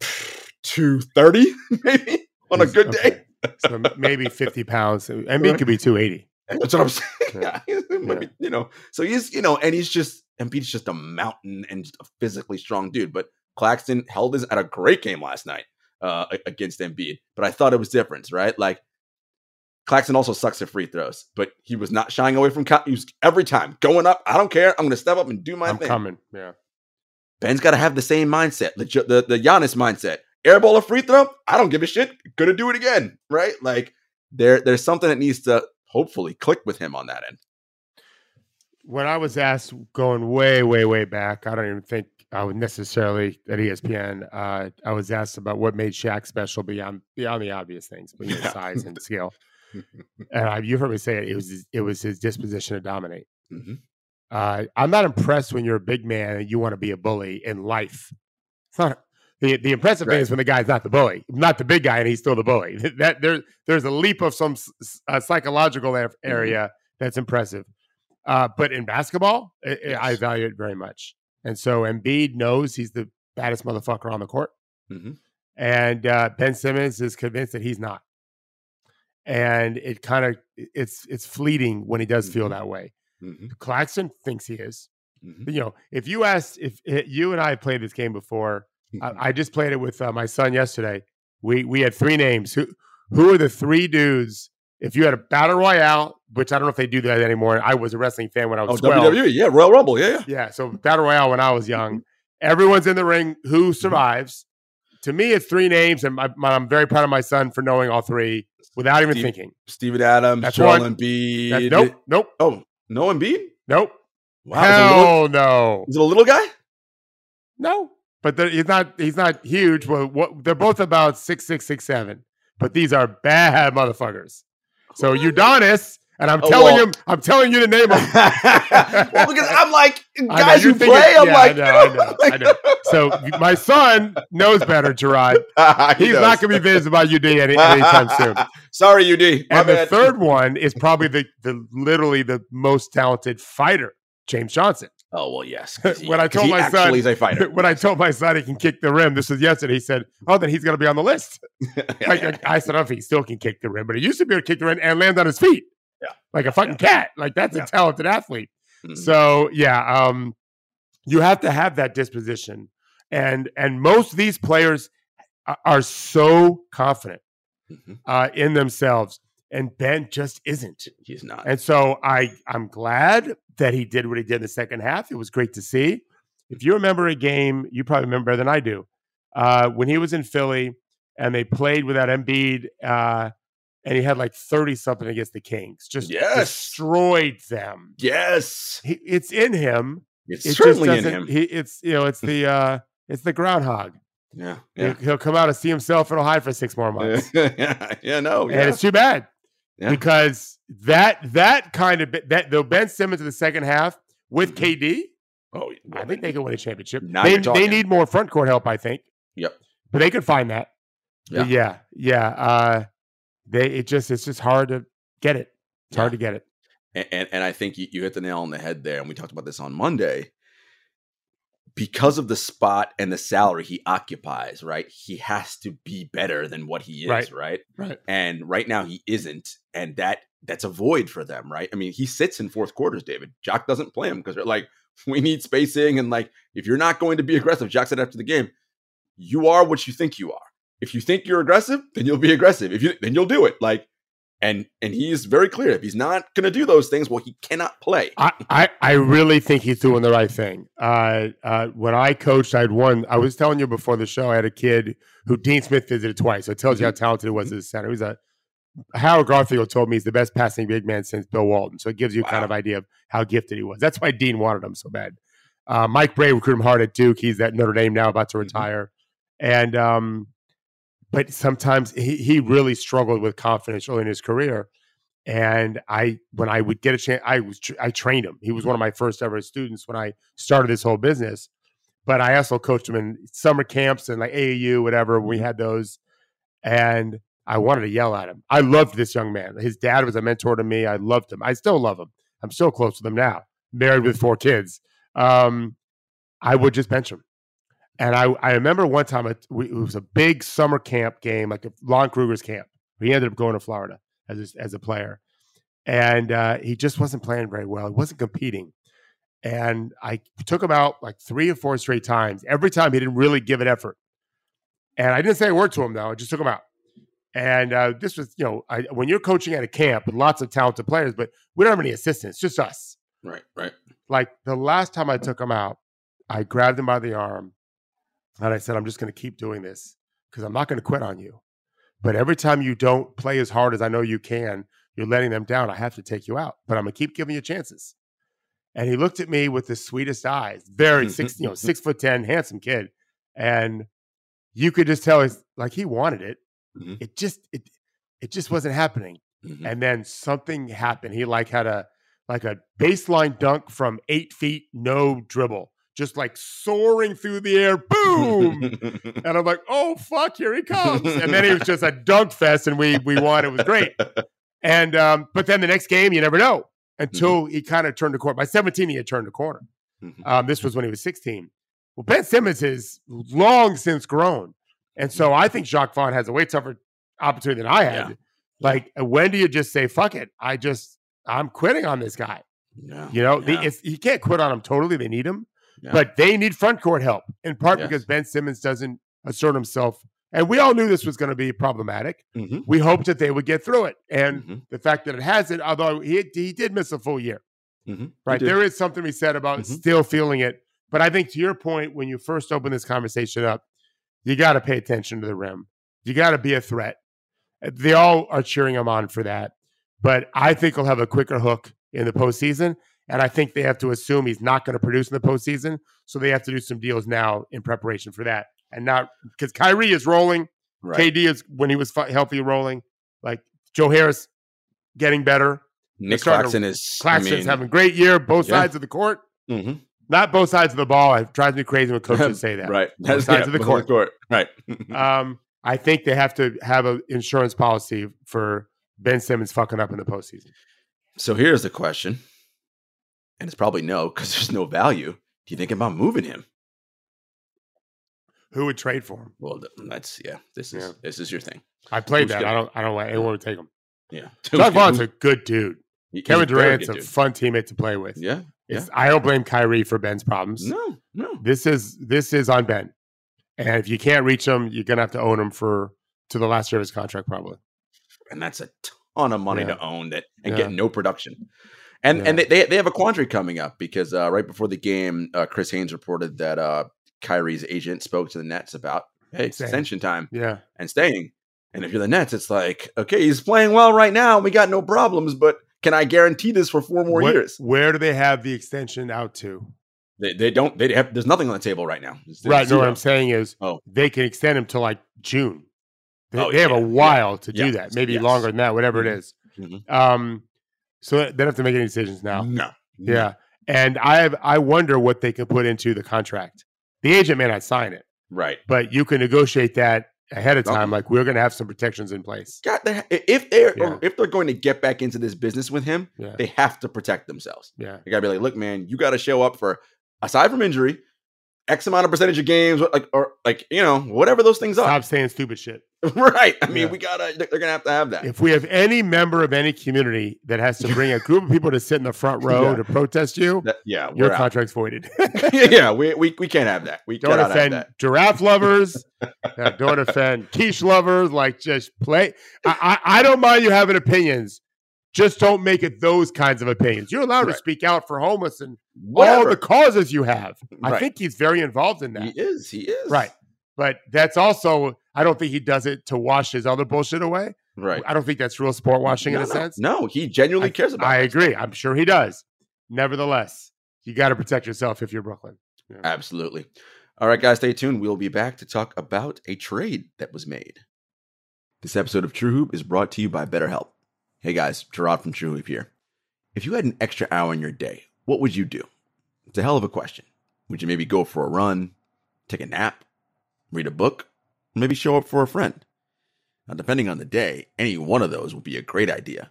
[sighs] 230 [laughs] maybe on a good okay. day. so maybe 50 pounds. Embiid [laughs] right. could be 280. That's what I'm saying. Yeah. yeah. you know, so he's, you know, and he's just, Embiid's just a mountain and just a physically strong dude. But Claxton held his at a great game last night uh, against Embiid. But I thought it was different, right? Like, Claxton also sucks at free throws, but he was not shying away from. He was every time going up. I don't care. I'm going to step up and do my I'm thing. coming. Yeah. Ben's got to have the same mindset, the, the the Giannis mindset. Airball a free throw, I don't give a shit. Gonna do it again, right? Like there, there's something that needs to hopefully click with him on that end. When I was asked going way, way, way back, I don't even think I would necessarily at ESPN. Uh, I was asked about what made Shaq special beyond beyond the obvious things, but yeah. size and skill. [laughs] and I, you heard me say it. It was his, it was his disposition to dominate. Mm-hmm. Uh, I'm not impressed when you're a big man and you want to be a bully in life. It's not the the impressive right. thing is when the guy's not the bully, not the big guy, and he's still the bully. [laughs] That there there's a leap of some uh, psychological area mm-hmm. that's impressive. Uh, but in basketball, it, yes. I value it very much. And so Embiid knows he's the baddest motherfucker on the court, mm-hmm. and uh, Ben Simmons is convinced that he's not. And it kind of it's it's fleeting when he does mm-hmm. feel that way. Mm-hmm. Claxton thinks he is. Mm-hmm. You know, if you asked, if, if, you and I played this game before, I, I, just played it with uh, my son yesterday. We we had three names. Who who are the three dudes? If you had a battle royale, which I don't know if they do that anymore. I was a wrestling fan when I was oh, 12. WWE, yeah, Royal Rumble, yeah, yeah, yeah. So battle royale when I was young, [laughs] everyone's in the ring. Who mm-hmm. survives? To me, it's three names, and my, I'm very proud of my son for knowing all three without even Steve, thinking. Steven Adams, That's Joel Embiid. That's, nope, nope. Oh, no Embiid? Nope. Wow. Hell no. Is it a little guy? No, but he's not. He's not huge. Well, what, they're both about six six six seven. But these are bad motherfuckers. So Udonis, and I'm oh, telling well. him, I'm telling you the name of. [laughs] well, because I'm like [laughs] guys who play. I'm yeah, like, I know, I [laughs] know, I know. So my son knows better, Gerard. Ah, he He's knows. not going to be visited by UD any, anytime soon. Sorry, UD. My and bad. the third one is probably the the literally the most talented fighter, James Johnson. Oh well, yes. [laughs] He, when I told my son, he's a fighter. [laughs] when I told my son he can kick the rim, this was yesterday. He said, "Oh, then he's going to be on the list." [laughs] like, I said, "Oh, he still can kick the rim, but he used to be able to kick the rim and land on his feet, yeah, like a fucking yeah. cat. Like that's yeah. a talented athlete." Mm-hmm. So yeah, um, you have to have that disposition, and and most of these players are so confident mm-hmm. uh, in themselves and Ben just isn't. He's not. And so I I'm glad that he did what he did in the second half. It was great to see. If you remember a game, you probably remember better than I do. Uh, when he was in Philly and they played without Embiid, uh, and he had like 30 something against the Kings, just yes. destroyed them. Yes. He, it's in him. It's it certainly in him. He, it's you know, it's [laughs] the uh it's the groundhog. Yeah, yeah. He'll, he'll come out and see himself and he'll hide for six more [laughs] months. yeah, yeah, no. And it's too bad yeah. because that that kind of that though Ben Simmons in the second half with mm-hmm. KD, oh, I think they could win a championship. They, they need more front court help, I think. Yep, but they could find that. Yeah, yeah, yeah. Uh, they it just it's just hard to get it. It's yeah. hard to get it. And, and, and I think you, you hit the nail on the head there, and we talked about this on Monday because of the spot and the salary he occupies, right? He has to be better than what he is, right? Right. right. And right now he isn't, and that that's a void for them, right? I mean, he sits in fourth quarters, David. Jacque doesn't play him because they're like, [laughs] we need spacing, and like if you're not going to be aggressive, Jacque said after the game, you are what you think you are. if you think you're aggressive, then you'll be aggressive. If you then you'll do it. Like and and he's very clear. If he's not going to do those things, well, he cannot play. I, I, I really think he's doing the right thing. Uh, uh, when I coached, I had one. I was telling you before the show, I had a kid who Dean Smith visited twice. So it tells you how Mm-hmm. talented he was as a center. He's a Howard Garfinkel told me he's the best passing big man since Bill Walton. So it gives you kind of idea of how gifted he was. That's why Dean wanted him so bad. Uh, Mike Brey recruited him hard at Duke. He's at Notre Dame now, about to Mhm. retire. And um, but sometimes he he really struggled with confidence early in his career. And I, when I would get a chance, I was I trained him. He was one of my first ever students when I started this whole business. But I also coached him in summer camps and like AAU, whatever. We had those, and I wanted to yell at him. I loved this young man. His dad was a mentor to me. I loved him. I still love him. I'm still close with him now. Married with four kids. Um, I would just bench him. And I, I remember one time it, it was a big summer camp game, like a Lon Kruger's camp. He ended up going to Florida as a, as a player, and uh, he just wasn't playing very well. He wasn't competing, and I took him out like three or four straight times. Every time he didn't really give it effort, and I didn't say a word to him though. I just took him out. And uh, this was, you know, I, when you're coaching at a camp with lots of talented players, but we don't have any assistants, just us Right, right. like the last time I took him out, I grabbed him by the arm and I said, I'm just going to keep doing this because I'm not going to quit on you. But every time you don't play as hard as I know you can, you're letting them down. I have to take you out, but I'm going to keep giving you chances. And he looked at me with the sweetest eyes, very [laughs] six, you know, six foot 10, handsome kid. And you could just tell he's like he wanted it. Mhm. It just, it, it just wasn't happening Mhm. and then something happened. He like had a like a baseline dunk from eight feet, no dribble, just like soaring through the air, boom. [laughs] and I'm like, oh fuck, here he comes. And then it was just a dunk fest, and we we won. It was great. And um, but then the next game, you never know until he kind of turned the corner. By 17, he had turned the corner. Mhm. Um, this was when he was 16. Well, Ben Simmons has long since grown, and so I think Jacque Vaughn has a way tougher opportunity than I had. Yeah. Like, when do you just say fuck it? I just I'm quitting on this guy. yeah. You know, the, yeah. it's, you can't quit on him totally. They need him, Yeah. but they need front court help in part Yes. because Ben Simmons doesn't assert himself. And we all knew this was going to be problematic. Mhm. We hoped that they would get through it, and Mhm. the fact that it hasn't, although he he did miss a full year. Mhm. He Right. There is something we said about Mhm. still feeling it. But I think to your point, when you first open this conversation up, you got to pay attention to the rim. You got to be a threat. They all are cheering him on for that. But I think he'll have a quicker hook in the postseason. And I think they have to assume he's not going to produce in the postseason. So they have to do some deals now in preparation for that. And not because Kyrie is rolling. Right. KD is when he was healthy rolling. Like Joe Harris getting better. Nick to- Claxton is. Claxton's I mean, having a great year, both yeah. sides of the court. mhm. Not both sides of the ball. It drives me crazy when coaches [laughs] say that. Right. Both [laughs] sides of the both court. Right. [laughs] Um, I think they have to have an insurance policy for Ben Simmons fucking up in the postseason. so here's the question, and it's probably no because there's no value. Do you think about moving him? Who would trade for him? Well, that's yeah. This is Yeah. this is your thing. I played Who's that. gonna- I don't. I don't want anyone to take him. Yeah. [laughs] John Vaughn's a good dude. He's Kevin very Durant's good a dude. fun teammate to play with. Yeah. It's, I don't blame Kyrie for Ben's problems. No. No. This is this is on Ben. And if you can't reach him, you're gonna have to own him for to the last year of his contract, probably. and that's a ton of money Yeah. to own that and Yeah. get no production. And Yeah. and they, they they have a quandary coming up because uh, right before the game, uh, Chris Haynes reported that uh, Kyrie's agent spoke to the Nets about hey Staying. extension time Yeah. and staying. And if you're the Nets, it's like okay, he's playing well right now. We got no problems, but can I guarantee this for four more What- years? Where do they have the extension out to? They, they don't. They have. There's nothing on the table right now. There's- Right. No, what. I'm saying is Oh. they can extend him to like June. They, Oh, they have yeah, a yeah, while to do yeah, that, maybe yes. longer than that, whatever Mhm. it is. Mhm. Um, so they don't have to make any decisions now. No. Yeah, and I have I wonder what they can put into the contract. The agent may not sign it, Right. but you can negotiate that ahead of Okay. time. Like we're going to have some protections in place. God, they, if they're Yeah. or if they're going to get back into this business with him, Yeah, they have to protect themselves. yeah, They gotta be like, look, man, you gotta show up for aside from injury, X amount of percentage of games, like or like you know whatever those things are. stop saying stupid shit. [laughs] right. I mean, Yeah. we gotta. They're gonna have to have that. If we have any member of any community that has to bring a [laughs] group of people to sit in the front row Yeah. to protest you, That- yeah, your out. contract's voided. [laughs] yeah, we, we we can't have that. We don't offend giraffe lovers. don't offend quiche lovers. Like just play. I, I I don't mind you having opinions. Just don't make it those kinds of opinions. You're allowed to speak out for homeless and all the causes you have. I think he's very involved in that. he is. He is. Right. But that's also, I don't think he does it to wash his other bullshit away. Right. I don't think that's real sport washing no, in a no. sense. No, he genuinely I- cares about. I agree. I'm sure he does. Nevertheless, you got to protect yourself if you're Brooklyn. Absolutely. All right, guys, stay tuned. We'll be back to talk about a trade that was made. This episode of True Hoop is brought to you by BetterHelp. Hey guys, Gerard from True Hoop here. If you had an extra hour in your day, what would you do? It's a hell of a question. Would you maybe go for a run, take a nap, read a book, maybe show up for a friend? Now, depending on the day, any one of those would be a great idea.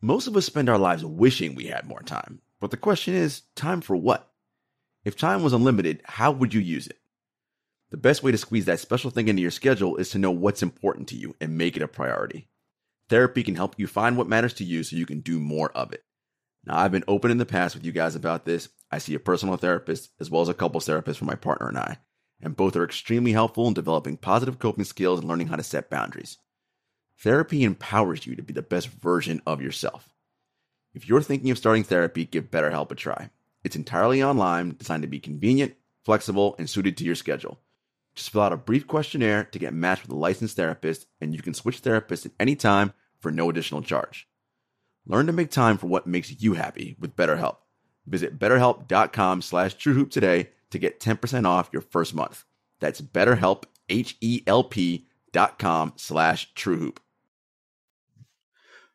Most of us spend our lives wishing we had more time, but the question is time for what? If time was unlimited, how would you use it? The best way to squeeze that special thing into your schedule is to know what's important to you and make it a priority. Therapy can help you find what matters to you so you can do more of it. Now, I've been open in the past with you guys about this. I see a personal therapist as well as a couples therapist for my partner and I, and both are extremely helpful in developing positive coping skills and learning how to set boundaries. Therapy empowers you to be the best version of yourself. If you're thinking of starting therapy, give BetterHelp a try. It's entirely online, designed to be convenient, flexible, and suited to your schedule. Just fill out a brief questionnaire to get matched with a licensed therapist, and you can switch therapists at any time for no additional charge. Learn to make time for what makes you happy with BetterHelp. Visit betterhelp.com slash truehoop today to get 10% off your first month. That's betterhelp, H-E-L-P dot com slash truehoop.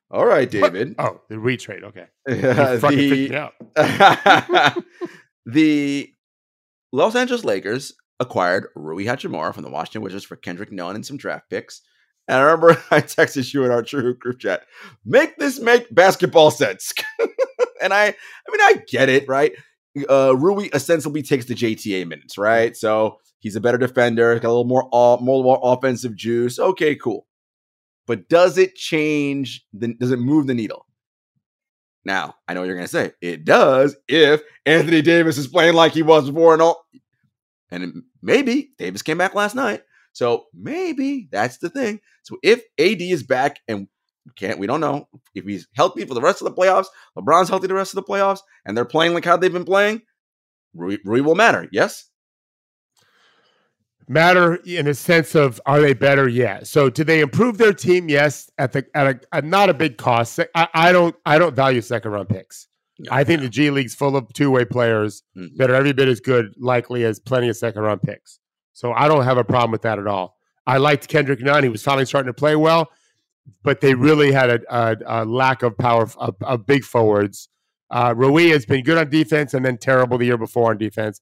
All right, David. Oh, the retrade. Okay. [laughs] Uh, the- freaked me out. [laughs] the Los Angeles Lakers acquired Rui Hachimura from the Washington Wizards for Kendrick Nunn and some draft picks. And I remember [laughs] I texted you in our True Hoop group chat, make this make basketball sense. and I, I mean, I get it, right? Uh, Rui ostensibly takes the JTA minutes, right? So he's a better defender, got a little more, uh, more, more offensive juice. Okay, cool. But does it change? The, does it move the needle? Now, I know you're to say. It does if Anthony Davis is playing like he was before and all. And maybe Davis came back last night. So maybe that's the thing. So if AD is back and can't, we don't know if he's healthy for the rest of the playoffs, LeBron's healthy the rest of the playoffs, and they're playing like how they've been playing, Rui, Rui will matter. Yes? Matter in a sense of are they better? Yeah. So do they improve their team? Yes. At the at a at not a big cost. I, I don't I don't value second round picks. I think the G League's full of two way players Mhm. that are every bit as good, likely as plenty of second round picks. So I don't have a problem with that at all. I liked Kendrick Nunn; he was finally starting to play well, but they really had a, a, a lack of power of, of big forwards. Uh, Rui has been good on defense and then terrible the year before on defense.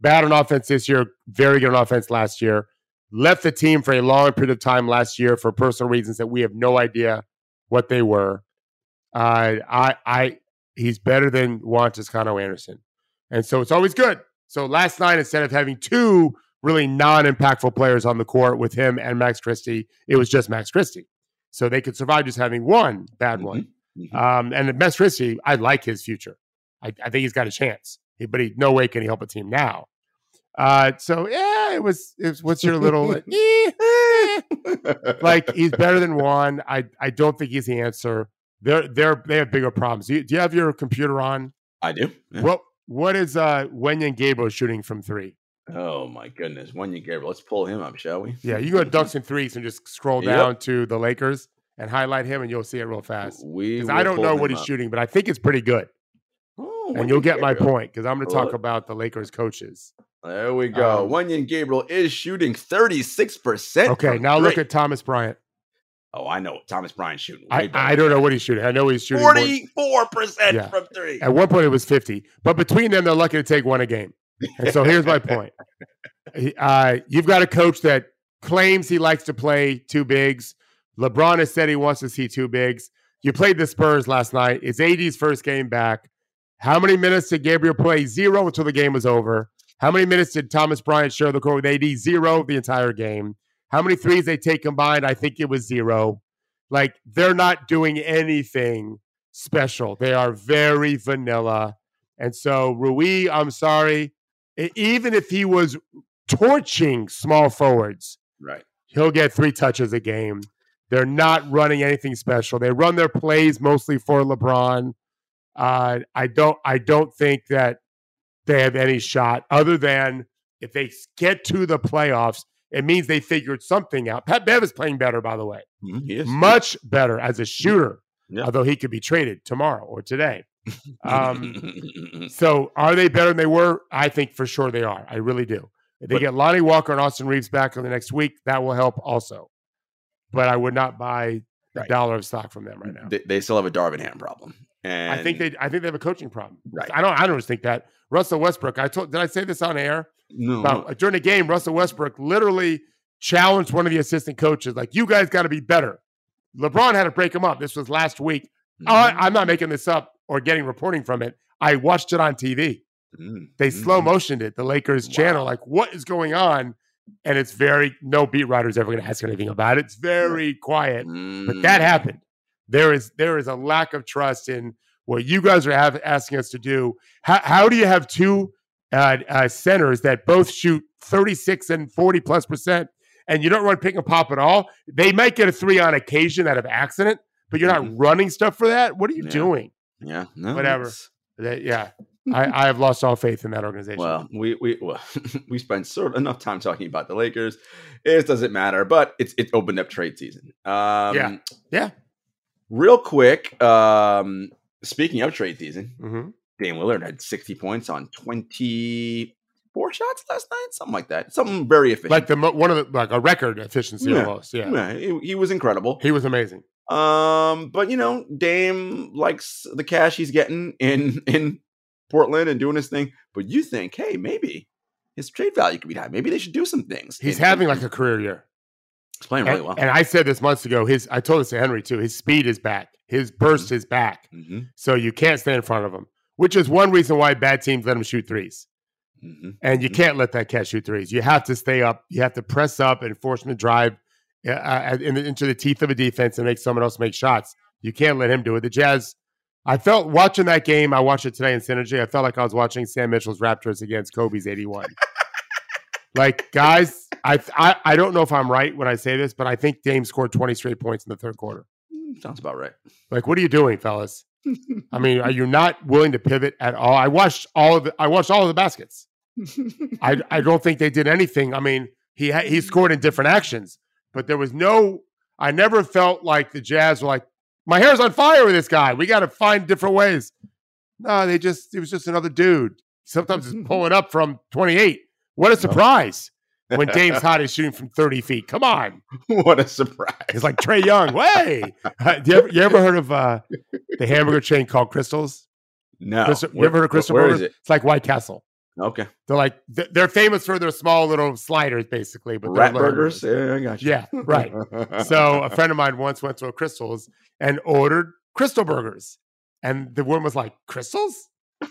Bad on offense this year, very good on offense last year. Left the team for a long period of time last year for personal reasons that we have no idea what they were. Uh, I, I, he's better than Juan Toscano Anderson. And so it's always good. So last night, instead of having two really non-impactful players on the court with him and Max Christie, it was just Max Christie. So they could survive just having one bad one. Mhm. Um, and Christie, I like his future. I, I think he's got a chance, but he no way can he help a team now. Uh, so yeah, it was. It was what's your little [laughs] eh, eh, like? He's better than Juan. I I don't think he's the answer. They're they're they have bigger problems. Do you, do you have your computer on? I do. Yeah. What what is uh Wenyen Gabriel shooting from three? Oh my goodness. Wenyen Gabriel. Let's pull him up, shall we? Yeah, you go to Dunks and Threes and just scroll Yep. down to the Lakers and highlight him, and you'll see it real fast. We I don't know what he's up. shooting, but I think it's pretty good. Oh, and you'll get my point because I'm going to talk about the Lakers coaches. There we go. Um, Wenyen Gabriel is shooting 36%. Okay, now look at Thomas Bryant. Oh, I know. Thomas Bryant shooting. I, I don't know what he's shooting. I know he's shooting. 44% Yeah. from three. At one point, it was 50, but between them, they're lucky to take one a game. And so here's my point: uh, you've got a coach that claims he likes to play two bigs. LeBron has said he wants to see two bigs. You played the Spurs last night. It's AD's first game back. How many minutes did Gabriel play? Zero until the game was over. How many minutes did Thomas Bryant share the court with AD? Zero the entire game. How many threes they take combined? I think it was zero. Like they're not doing anything special. They are very vanilla. And so Rui, I'm sorry, even if he was torching small forwards, Right. he'll get three touches a game. They're not running anything special. They run their plays mostly for LeBron. Uh, I don't. I don't think that they have any shot other than if they get to the playoffs. It means they figured something out. Pat Bev is playing better, by the way, Mhm, is. much better as a shooter. Yeah. Although he could be traded tomorrow or today. Um, [laughs] so are they better than they were? I think for sure they are. I really do. If they But- get Lonnie Walker and Austin Reaves back in the next week, that will help also. But I would not buy a Right. dollar of stock from them right now. they, they still have a Darvin Ham problem. And I think they I think they have a coaching problem. Right. I don't I don't just think that. Russell Westbrook, I told did I say this on air? no, About, during the game, Russell Westbrook literally challenged one of the assistant coaches, like, you guys got to be better. LeBron had to break him up. This was last week. Oh, I, I'm not making this up or getting reporting from it. I watched it on TV. Mhm. They slow motioned it, the Lakers channel. Like, what is going on? And it's very no beat writer's ever going to ask anything about it. It's very quiet. But that Mm. happened. There is there is a lack of trust in what you guys are have, asking us to do. How, how do you have two uh, uh, centers that both shoot 36 and 40 plus percent, and you don't run pick and pop at all? They might get a three on occasion out of accident, but you're not Mhm. running stuff for that. What are you Yeah. doing? Yeah. No, Whatever. it's- That- yeah, I, [laughs] I have lost all faith in that organization. Well, we we well, [laughs] we spent sort of enough time talking about the Lakers. It doesn't matter, but it's it opened up trade season. Um, Yeah. Yeah. Real quick, um, speaking of trade season, hmm Dame Lillard had 60 points on 24 shots last night, something like that. Something very efficient. like the one of the like a record efficiency Yeah. almost. Yeah, yeah, he, he was incredible. he was amazing. Um, but you know, Dame likes the cash he's getting in [laughs] in Portland and doing his thing. But you think, hey, maybe his trade value could be high. Maybe they should do some things. He's having like a career year. he's playing really and, well. and I said this months ago. His I told this to Henry too. His speed is back. His burst is back. hmm So you can't stay in front of him, which is one reason why bad teams let him shoot threes. hmm And you Mhm. can't let that cat shoot threes. You have to stay up. You have to press up and force him to drive uh, in the, into the teeth of a defense and make someone else make shots. You can't let him do it. The Jazz. I felt watching that game. I watched it today in Synergy. I felt like I was watching Sam Mitchell's Raptors against Kobe's 81. [laughs] like guys, I, I I don't know if I'm right when I say this, but I think Dame scored 20 straight points in the third quarter. Mm, Sounds about right. Like, what are you doing, fellas? [laughs] I mean, are you not willing to pivot at all? I watched all of the, I watched all of the baskets. [laughs] I I don't think they did anything. I mean, he ha- he scored in different actions, but there was no. I never felt like the Jazz were like, my hair's on fire with this guy. We got to find different ways. No, they just it was just another dude. Sometimes it's [laughs] pulling up from 28. What a surprise! When [laughs] Dame's hot, is shooting from 30 feet. Come on, what a surprise! it's like Trae Young. [laughs] Way. Uh, you, ever, you ever heard of uh, the hamburger chain called Krystals? no, Krystal- you ever heard of Krystal Where Burger? is it? It's like White Castle. Okay, They're like they're famous for their small little sliders, basically. But rat burgers. Yeah, I got you. Yeah, right. [laughs] So a friend of mine once went to a Krystals and ordered Krystal burgers, and the woman was like, "Krystals?"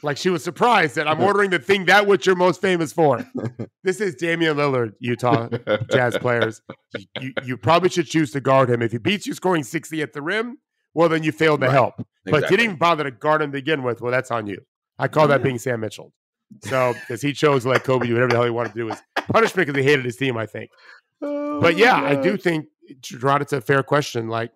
Like she was surprised that I'm [laughs] ordering the thing that which you're most famous for. This is Damian Lillard, Utah Jazz players. You, you, you probably should choose to guard him. If he beats you scoring 60 at the rim, well, then you failed to Right. help. But Exactly. didn't even bother to guard him to begin with. Well, that's on you. I call that being Sam Mitchell. So, because he chose like Kobe do whatever the hell he wanted to do was punishment because he hated his team, I think. Oh But yeah, I do think Gerard, it's a fair question. Like,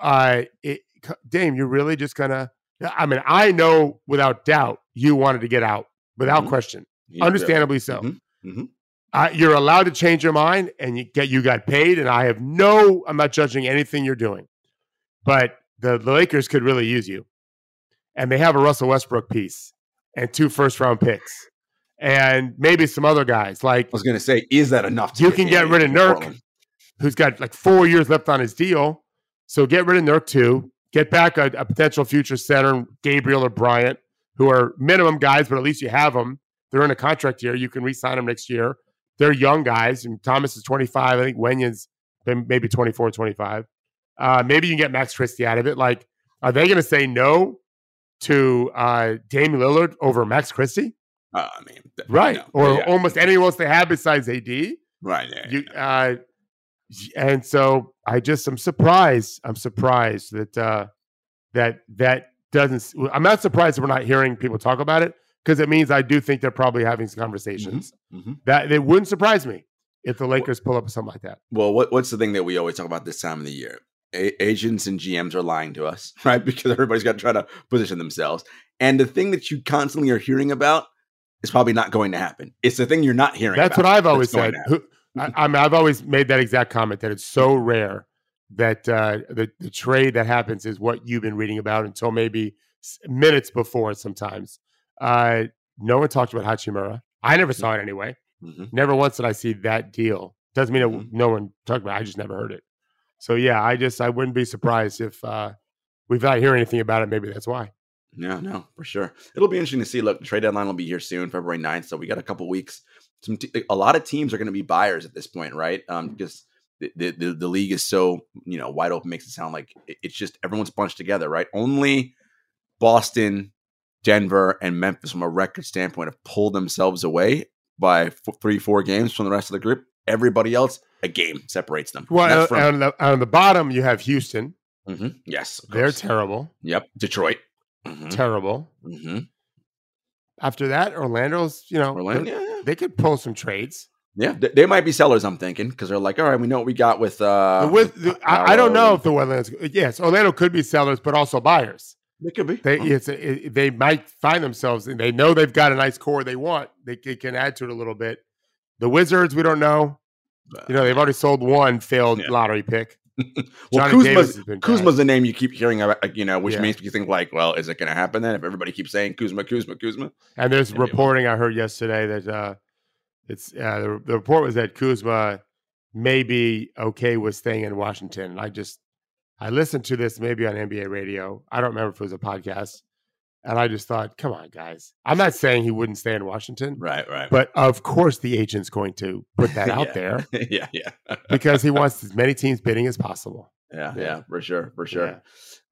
uh, it, Dame, you're really just gonna. I mean, I know without doubt you wanted to get out without Mhm. question, did. understandably so. Mhm. Mhm. Uh, you're allowed to change your mind, and you get you got paid. And I have no, I'm not judging anything you're doing, but the, the Lakers could really use you, and they have a Russell Westbrook piece and two first round picks, and maybe some other guys like I was gonna say, is that enough? To You can get rid of Nurk. Portland? who's got like four years left on his deal. So get rid of Nurk too. Get back a, a potential future center, Gabriel or Bryant, who are minimum guys, but at least you have them. They're in a contract year. You can re-sign them next year. They're young guys. And Thomas is 25. I think Wenyen's been maybe 24, 25. Uh, maybe you can get Max Christie out of it. Like, are they going to say no to uh, Damian Lillard over Max Christie? Uh, I mean, th- Right. no. Or Yeah. almost anyone else they have besides AD? right. Yeah, You, yeah. uh, and so I just I'm surprised. I'm surprised that uh, that that doesn't. I'm not surprised we're not hearing people talk about it because it means I do think they're probably having some conversations. Mm-hmm. That it wouldn't surprise me if the Lakers pull up something like that. Well, what, what's the thing that we always talk about this time of the year? A- agents and GMs are lying to us, [laughs] right? Because everybody's got to try to position themselves. And the thing that you constantly are hearing about is probably not going to happen. It's the thing you're not hearing. That's what I've always said. Who, I, I mean, I've always made that exact comment that it's so rare that uh, the the trade that happens is what you've been reading about until maybe minutes before. Sometimes, uh, no one talked about Hachimura. I never saw it anyway. Mhm. Never once did I see that deal. Doesn't mean Mhm. no one talked about. it. I just never heard it. So yeah, I just I wouldn't be surprised if uh, we've not hear anything about it. Maybe that's why. Yeah, no, for sure. It'll be interesting to see. Look, the trade deadline will be here soon, February 9th. So we got a couple weeks. Some a lot of teams are going to be buyers at this point, right? Um, because the, the the the league is so you know wide open, makes it sound like it's just everyone's bunched together, right? Only Boston, Denver, and Memphis, from a record standpoint, have pulled themselves away by f- three, four games from the rest of the group. Everybody else, a game separates them. Well, from- on, the, on the bottom you have Houston. Mhm. yes, They're course. terrible, yep, Detroit. Mhm. terrible. Mhm. After that, Orlando's you know Orlando, yeah. they could pull some trades. Yeah, they, they might be sellers. I'm thinking because they're like, all right, we know what we got with. uh The with I, I don't know if the Orlando's yes Orlando could be sellers, but also buyers. They could be. They Oh, it's it, they might find themselves and they know they've got a nice core they want. They, c- can add to it a little bit. The Wizards, we don't know. You know, they've already sold one failed Yeah. lottery pick. [laughs] well, Kuzma's, has been bad. Kuzma's the name you keep hearing about, you know, which Yeah. makes you think like, well, is it going to happen then? If everybody keeps saying Kuzma, Kuzma, Kuzma, And there's Maybe reporting I heard yesterday that uh, it's uh, the, the report was that Kuzma may be okay with staying in Washington. And I just I listened to this maybe on NBA radio. I don't remember if it was a podcast, and I just thought, come on, guys. I'm not saying he wouldn't stay in Washington, right, right, but of course the agent's going to put that [laughs] out Yeah. there [laughs] yeah, yeah, because he [laughs] wants as many teams bidding as possible. yeah, Yeah. yeah, for sure, for sure. Yeah.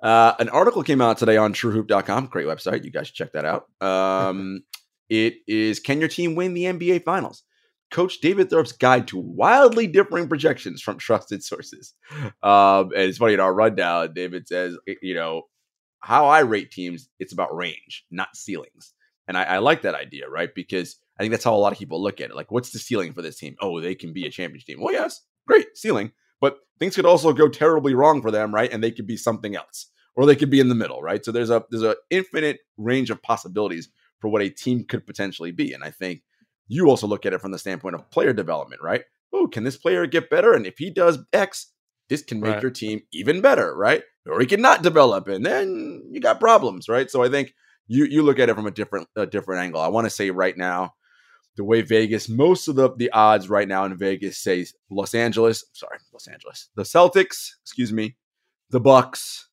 Uh, an article came out today on TrueHoop.com. Great website. You guys should check that out. Um, it is Can your team win the NBA Finals? Coach David Thorpe's guide to wildly differing projections from trusted sources. Um, and it's funny in our rundown, David says, you know, how I rate teams, it's about range, not ceilings. And I, I like that idea, right? Because I think that's how a lot of people look at it. Like, what's the ceiling for this team? Oh, they can be a championship team. Well, yes, great ceiling, but things could also go terribly wrong for them, right? And they could be something else, or they could be in the middle, right? So there's a there's a infinite range of possibilities for what a team could potentially be. And I think you also look at it from the standpoint of player development, right? Oh, can this player get better? And if he does X, this can make Right. your team even better, right? Or he cannot develop, and then you got problems, right? So I think you you look at it from a different a different angle. I want to say right now, the way Vegas, most of the the odds right now in Vegas say Los Angeles, sorry, Los Angeles, the Celtics, excuse me, the Bucks.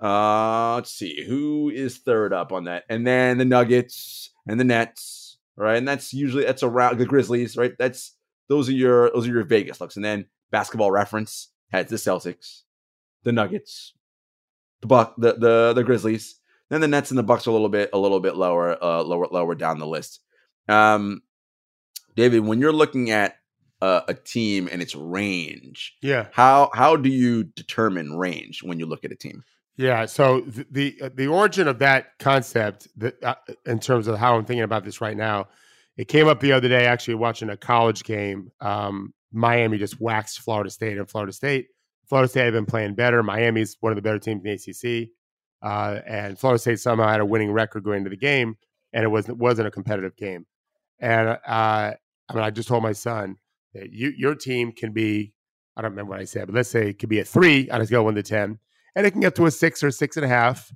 Uh, let's see who is third up on that, and then the Nuggets and the Nets, right? And that's usually that's around the Grizzlies, right? That's those are your those are your Vegas looks, and then Basketball Reference has the Celtics, the Nuggets, the Buck, the the the Grizzlies. Then the Nets and the Bucks are a little bit a little bit lower, uh, lower lower down the list. Um, David, when you're looking at a, a team and its range, Yeah. how how do you determine range when you look at a team? Yeah. So th- the uh, the origin of that concept, that, uh, in terms of how I'm thinking about this right now, it came up the other day. Actually, watching a college game, um, Miami just waxed Florida State, and Florida State, Florida State had been playing better. Miami's one of the better teams in the ACC, uh, and Florida State somehow had a winning record going into the game, and it wasn't wasn't a competitive game. And uh, I mean, I just told my son that you your team can be. I don't remember what I said, but let's say it could be a three on a scale of one to ten and it can get to a six or six and a half.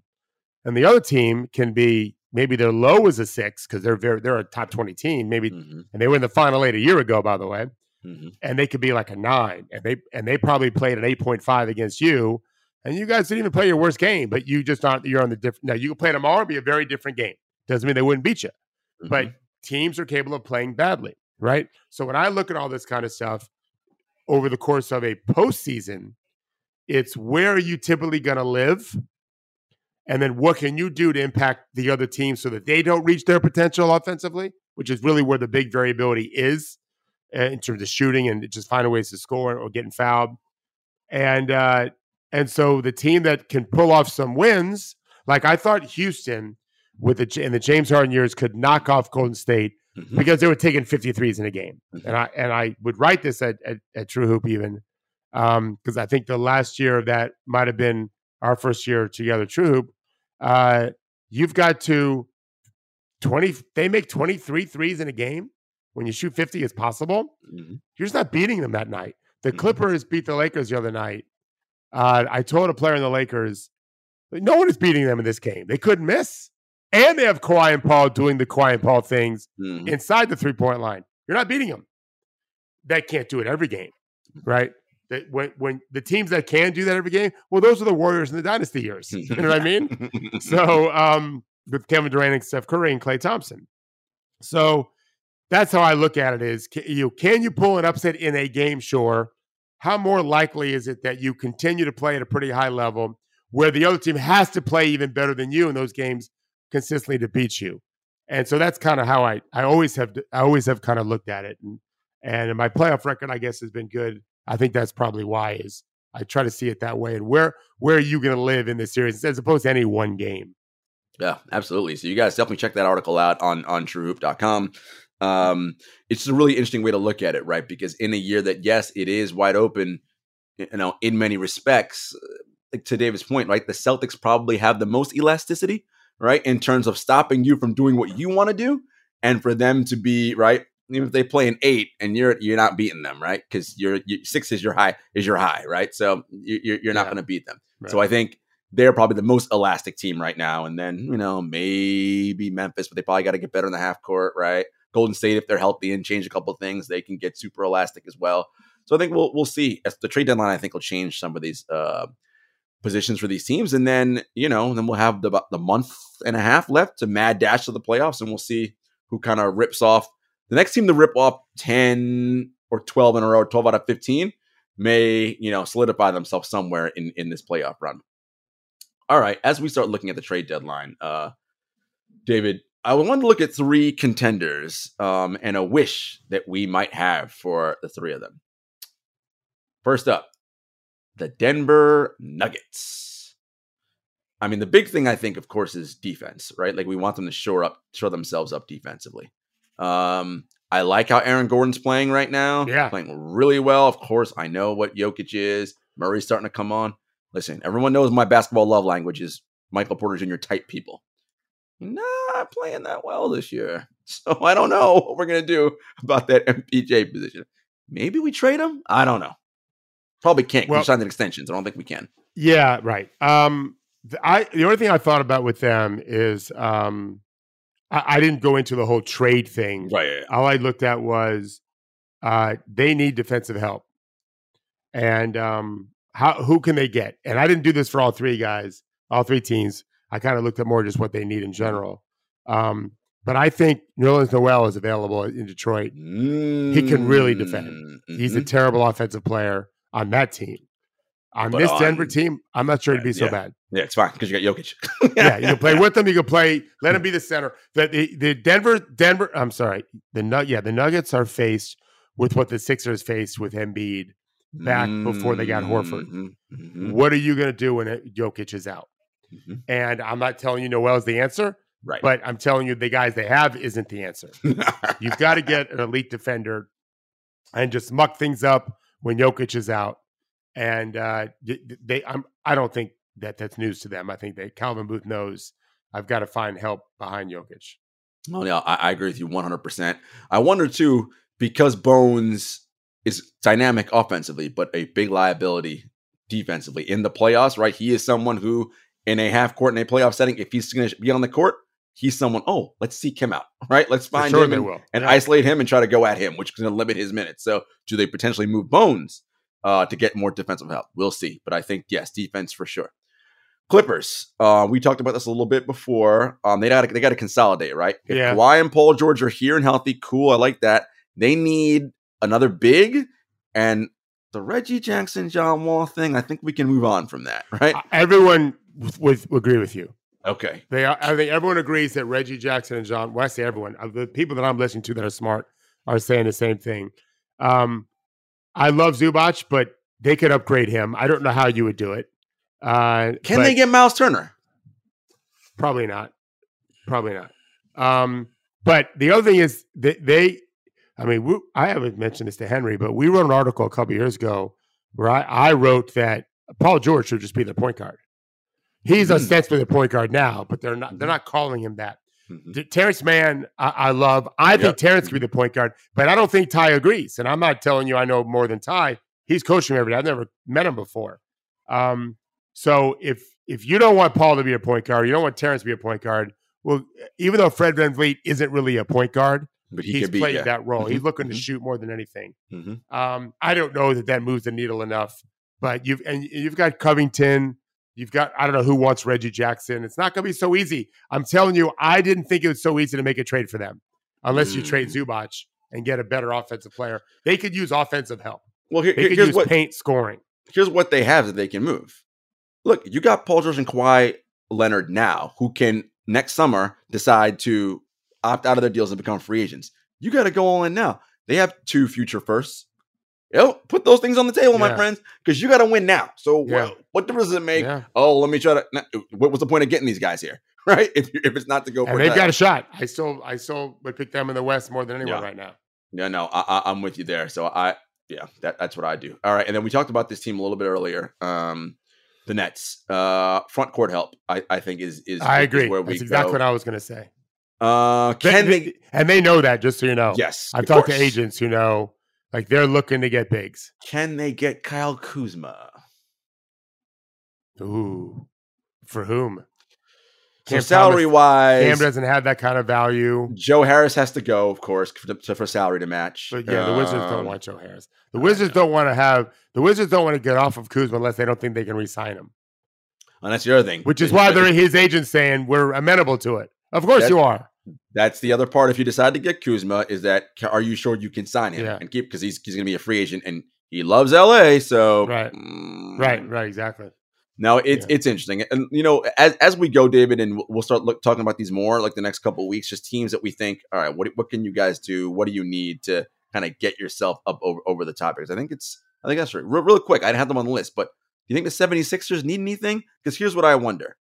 And the other team can be maybe their low is a six because they're very they're a top twenty team, maybe, Mhm, and they were in the final eight a year ago, by the way. Mhm. And they could be like a nine, and they and they probably played an eight point five against you, and you guys didn't even play your worst game, but you just not you're on the different. Now you can play tomorrow and be a very different game. Doesn't mean they wouldn't beat you, but Mhm. teams are capable of playing badly, right? So when I look at all this kind of stuff over the course of a postseason, it's where are you typically going to live? And then what can you do to impact the other team so that they don't reach their potential offensively, which is really where the big variability is. Uh, in terms of shooting and just finding ways to score or getting fouled. And uh, and so the team that can pull off some wins, like I thought Houston with the in the James Harden years could knock off Golden State mm-hmm. because they were taking 53s in a game. Mm-hmm. And I and I would write this at at, at True Hoop even because um, I think the last year of that might have been our first year together, True Hoop. Uh, you've got to 20 they make 23 threes in a game when you shoot 50 is possible. Mm-hmm. You're just not beating them that night. The mm-hmm. Clippers beat the Lakers the other night. Uh, I told a player in the Lakers, no one is beating them in this game. They couldn't miss. And they have Kawhi and Paul doing the Kawhi and Paul things mm-hmm. inside the three point line. You're not beating them. That can't do it every game, right? That when when the teams that can do that every game, well, those are the Warriors in the dynasty years. [laughs] You know what I mean? [laughs] so um, with Kevin Durant and Steph Curry and Klay Thompson. So that's how I look at it: is can you can you pull an upset in a game? Sure. How more likely is it that you continue to play at a pretty high level, where the other team has to play even better than you in those games consistently to beat you? And so that's kind of how I I always have I always have kind of looked at it, and and my playoff record I guess has been good. I think that's probably why is I try to see it that way. And where where are you going to live in this series as opposed to any one game? Yeah, absolutely. So you guys definitely check that article out on on truehoop.com. Um, it's a really interesting way to look at it, right? Because in a year that yes, it is wide open, you know, in many respects, like to David's point, right? The Celtics probably have the most elasticity, right, in terms of stopping you from doing what you want to do, and for them to be right. Even if they play an eight and you're you're not beating them, right? Because you're you, six is your high is your high, right? So you're you're not yeah. going to beat them. Right. So I think they're probably the most elastic team right now. And then, you know, maybe Memphis, but they probably got to get better in the half court, right? Golden State, if they're healthy and change a couple things, they can get super elastic as well. So I think we'll we'll see. As the trade deadline, I think will change some of these uh, positions for these teams, and then you know, then we'll have the the month and a half left to mad dash to the playoffs, and we'll see who kind of rips off the next team to rip off ten or twelve in a row, twelve out of fifteen, may you know solidify themselves somewhere in in this playoff run. All right, as we start looking at the trade deadline, uh, David, I want to look at three contenders um, and a wish that we might have for the three of them. First up, the Denver Nuggets. I mean, the big thing I think, of course, is defense, right? Like we want them to shore up, show themselves up defensively. Um, I like how Aaron Gordon's playing right now. Yeah, playing really well. Of course, I know what Jokic is. Murray's starting to come on. Listen, everyone knows my basketball love language is Michael Porter Jr. type people not playing that well this year. [laughs] So I don't know what we're gonna do about that MPJ position. Maybe we trade him. I don't know. Probably can't. Well, we signed an extension, so I don't think we can. Yeah, right. Um, the, I the only thing I thought about with them is um, I, I didn't go into the whole trade thing. Right. Yeah, yeah. All I looked at was uh, they need defensive help, and um, how who can they get? And I didn't do this for all three guys, all three teams. I kind of looked at more just what they need in general. Um, but I think Nerlens Noel is available in Detroit. Mm-hmm. He can really defend. Mm-hmm. He's a mm-hmm. terrible offensive player on that team. On but this on, Denver team, I'm not sure it'd be so yeah. bad. Yeah, it's fine because you got Jokic. [laughs] yeah, you can play with them. You can play. Let him [laughs] be the center. The, the, the Denver Denver. I'm sorry. The yeah the Nuggets are faced with what the Sixers faced with Embiid back mm-hmm. before they got Horford. Mm-hmm. mm-hmm. What are you going to do when it, Jokic is out? Mm-hmm. And I'm not telling you Noel is the answer, right? But I'm telling you the guys they have isn't the answer. You've got to [laughs] get an elite defender and just muck things up when Jokic is out. And uh, they, I'm, I don't think that that's news to them. I think that Calvin Booth knows I've got to find help behind Jokic. Oh yeah, I, I agree with you 100. percent I wonder too because Bones is dynamic offensively, but a big liability defensively in the playoffs. Right, he is someone who in a half court in a playoff setting, if he's going to be on the court, he's someone. Oh, let's seek him out, [laughs] right? Let's find sure him and, and yeah. isolate him and try to go at him, which is going to limit his minutes. So, do they potentially move Bones uh, to get more defensive help? We'll see, but I think yes, defense for sure. Clippers. Uh, we talked about this a little bit before. Um, they got they got to consolidate, right? If yeah. Kawhi and Paul George are here and healthy, cool. I like that. They need another big, and the Reggie Jackson John Wall thing. I think we can move on from that, right? Everyone with, with agree with you. Okay. They are, I think everyone agrees that Reggie Jackson and John, well, I say everyone, the people that I'm listening to that are smart are saying the same thing. Um, I love Zubac, but they could upgrade him. I don't know how you would do it. Uh, Can they get Miles Turner? Probably not. Probably not. Um, but the other thing is that they, I mean, we, I haven't mentioned this to Henry, but we wrote an article a couple years ago where I, I wrote that Paul George should just be the point guard. He's Hmm. ostensibly the point guard now, but they're not. They're not calling him that. Mhm. D- Terance Mann, I, I love. I think Yep. Terance could be the point guard, but I don't think Ty agrees. And I'm not telling you I know more than Ty. He's coaching me every day. I've never met him before. Um, so if if you don't want Paul to be a point guard, you don't want Terance to be a point guard. Well, even though Fred VanVleet isn't really a point guard, But he he's be. played yeah. that role. He's Mhm, looking to mhm. shoot more than anything. Mhm. Um, I don't know that that moves the needle enough, but you've and you've got Covington. You've got I don't know who wants Reggie Jackson. It's not going to be so easy. I'm telling you, I didn't think it was so easy to make a trade for them, unless you trade Mm. Zubac and get a better offensive player. They could use offensive help. Well, here, They here- could here's what paint scoring. here's what they have that they can move. Look, you got Paul George and Kawhi Leonard now, who can next summer decide to opt out of their deals and become free agents. You got to go all in now. They have two future firsts. Yo, put those things on the table, my friends, because you got to win now. So Yeah. what, what difference does it make? Yeah. Oh, let me try to. What was the point of getting these guys here, [laughs] right? If if it's not to go for And they've got a shot. I still, I still would pick them in the West more than anyone Yeah. right now. Yeah, no, I, I, I'm with you there. So I, yeah, that, that's what I do. All right, and then we talked about this team a little bit earlier. Um, the Nets, uh, front court help, I, I think is is I is agree. where we That's exactly go. what I was going to say. Uh, can they- they? and they know that, just so you know. Yes, I've talked to agents who know, like they're looking to get bigs. Can they get Kyle Kuzma? Ooh, for whom? So Cam salary Thomas- wise, Cam doesn't have that kind of value. Joe Harris has to go, of course, for, to- for salary to match. But yeah, the Wizards don't Um, want Joe Harris. The Wizards don't want to have the Wizards don't want to get off of Kuzma unless they don't think they can re-sign him. And that's the other thing, Which is why they're his agents saying we're amenable to it. Of course you are. That's the other part. If you decide to get Kuzma, is that are you sure you can sign him Yeah. and keep because he's he's going to be a free agent and he loves LA. So Right. mm, Right, right, exactly. No, it's Yeah. it's interesting, and you know, as as we go, David, and we'll- start look, talking about these more like the next couple of weeks. Just teams that we think, all right, what what can you guys do? What do you need to kind of get yourself up over over the top? Because I think it's I think that's right. Real, real quick, I didn't have them on the list, but do you think the 76ers need anything? Because here's what I wonder: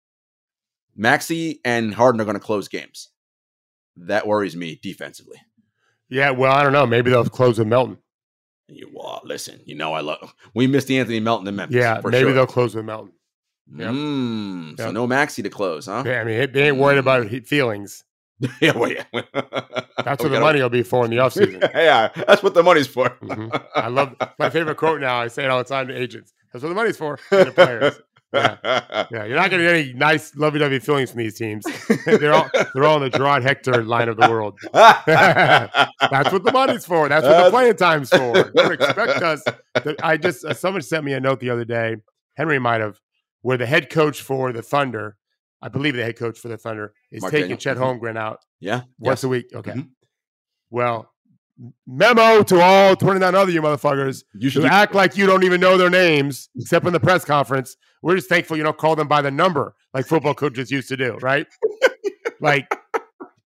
Maxey and Harden are going to close games. That worries me defensively. Yeah, well, I don't know. Maybe they'll close with Melton. You well, listen, you know I love. We missed the Anthony Melton in Memphis. Yeah, for maybe sure. they'll close with Melton. Yep. Mm, So no Maxey to close, huh? Yeah, I mean, they ain't worried about feelings. [laughs] yeah, well, yeah. That's [laughs] what the money will be for in the offseason. [laughs] yeah, that's what the money's for. Mhm. I love my favorite quote now. I say it all the time to agents. That's what the money's for. and the players. Yeah, [laughs] yeah, you're not going to get any nice, lovey-dovey feelings from these teams. [laughs] they're all they're all in the Gerard Hector line of the world. [laughs] That's what the money's for. That's what the playing time's for. Don't expect us. To, I just uh, someone sent me a note the other day. Henry might have, where the head coach for the Thunder, I believe the head coach for the Thunder is Mark taking Daniel. Chet Mhm. Holmgren out yeah, once yes. a week. Okay. Mhm. Well, memo to all 29 other you motherfuckers You should act like you don't even know their names except in the press conference. We're just thankful you don't call them by the number like football coaches used to do, right? [laughs] like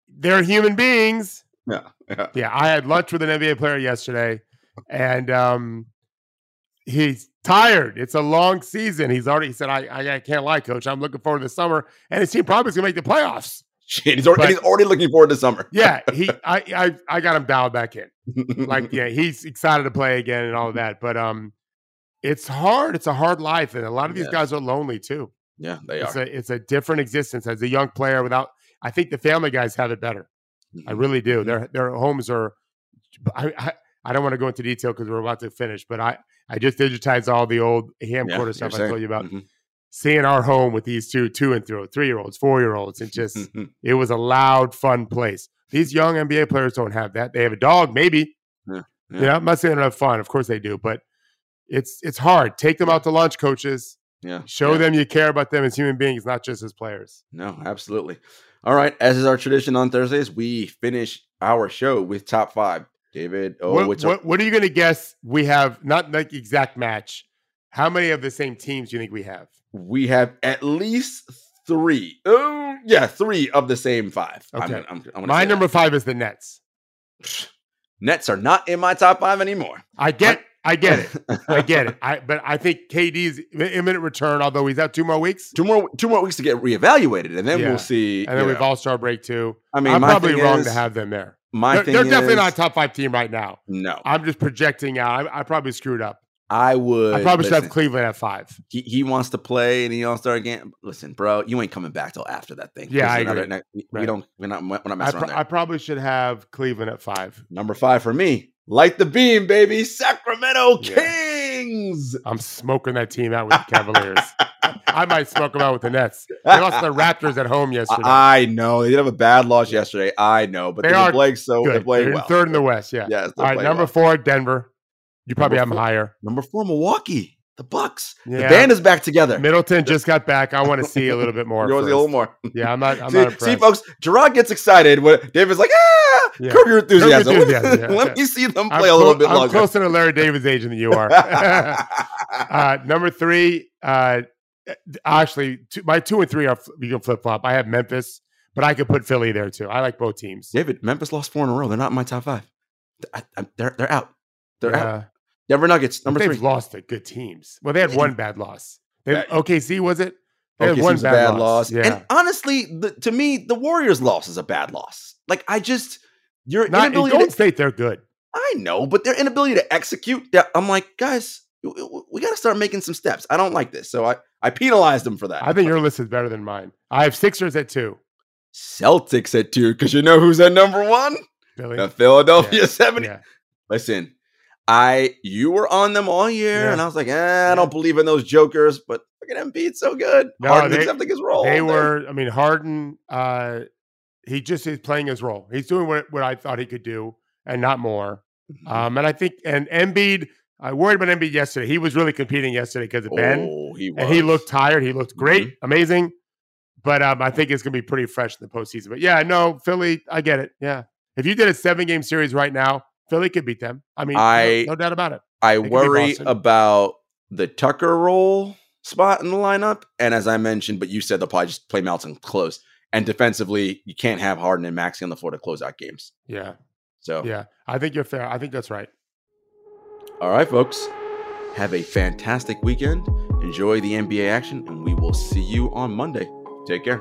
they're human beings. Yeah, yeah. Yeah, I had lunch with an NBA player yesterday, and um, he's tired. It's a long season. He's already he said, I, I, I can't lie, coach. I'm looking forward to the summer, and his team probably is gonna make the playoffs. Shit, he's already, But- he's already looking forward to summer. Yeah, [laughs] he I, I I got him dialed back in. Like, yeah, [laughs] he's excited to play again and all of that. But um it's hard. It's a hard life. And a lot of these Yes. guys are lonely too. yeah, they It's are. a it's a different existence as a young player without I think the family guys have it better. I Mhm. really do. Mhm. Their their homes are. I I, I don't want to go into detail because we're about to finish, but I I just digitized all the old ham Yeah, quarter stuff I told you about. Mhm. Seeing our home with these two two and three three year olds, four year olds, and just [laughs] it was a loud, fun place. These young NBA players don't have that. They have a dog, maybe. Yeah, You know, I'm not saying they don't have fun. Of course they do, but it's it's hard. Take them out to lunch, coaches. yeah, Show yeah. them you care about them as human beings, not just as players. No, absolutely. All right. As is our tradition on Thursdays, we finish our show with top five. David, oh, what, what's our- what, what are you going to guess we have? Not like exact match. How many of the same teams do you think we have? We have at least three. Oh, yeah, three of the same five. I'm Okay. gonna- I'm, I'm gonna My number five is the Nets. [sighs] Nets are not in my top five anymore. I get, I get it, [laughs] I get it. I but I think KD's imminent return, although he's out two more weeks. Two more, two more weeks to get reevaluated, and then Yeah. we'll see. And then we've. All Star break too. I mean, I'm probably wrong is, to have them there. My They're, they're definitely not a top five team right now. No, I'm just projecting out. I, I probably screwed up. I would. I probably should have Cleveland at five. he, he wants to play in the All Star game. Listen, bro, you ain't coming back till after that thing. Yeah, I another- agree. We Right. don't. We're not. We're not I, messing pro- around I probably should have Cleveland at five. Number five for me. Light the beam, baby. Sacramento Yeah. Kings. I'm smoking that team out with the Cavaliers. I might smoke them out with the Nets. They lost the Raptors at home [laughs] yesterday. I, I know they did have a bad loss yesterday. I know, but They they're are playing so they're Good. playing They're well. third in the West. Yeah. Yes, All right. Number well. four, Denver. You probably Number have them higher. Number four, Milwaukee. The Bucks. The band is back together. Middleton just got back. I want to see a little bit more. You want to see a little more. Yeah, I'm not. I'm see, [laughs] not see, folks, Gerard gets excited when David's like, ah, Yeah. curb your enthusiasm. enthusiasm, yeah, [laughs] Let yeah. me see them I'm play a little clo- bit I'm closer to Larry David's age than you are. [laughs] uh, number three, uh, actually, two, my two and three are you can flip flop. I have Memphis, but I could put Philly there too. I like both teams. David, Memphis lost four in a row. They're not in my top five. I, I, they're they're out. They're out. Denver Nuggets, number they've three. lost to good teams. Well, they had one bad loss. They, That- OKC was it? They had one was bad, a bad loss. loss. Yeah. And honestly, the, to me, the Warriors' loss is a bad loss. Like I just your Not in inability. Golden To, State, they're good. I know, but their inability to execute. yeah, I'm like, guys, we, we got to start making some steps. I don't like this, so I I penalized them for that. I think your list is better than mine. I have Sixers at two. Celtics at two because you know who's at number one? Billy. The Philadelphia Yeah. 70. Yeah. Listen, I you were on them all year, Yeah. and I was like, eh, I don't believe in those jokers, but look at Embiid, so good. No, Harden's they- accepting his role. They were, I mean, Harden, uh, he just is playing his role. He's doing what, what I thought he could do and not more. Mhm. Um, and I think, and Embiid, I worried about Embiid yesterday. He was really competing yesterday because of Ben, Oh, he was. and he looked tired. He looked great, Mm-hmm. amazing. But um, I think it's going to be pretty fresh in the postseason. But yeah, no, Philly, I get it. Yeah. If you did a seven game series right now, Philly could beat them. I mean, no- I- no, doubt about it. I be worry about the Tucker role spot in the lineup. And as I mentioned, but you said they'll probably just play Melton close. And defensively, you can't have Harden and Maxey on the floor to close out games. Yeah. So, Yeah. I think you're fair. I think that's right. all right, folks. Have a fantastic weekend. Enjoy the NBA action, and we will see you on Monday. Take care.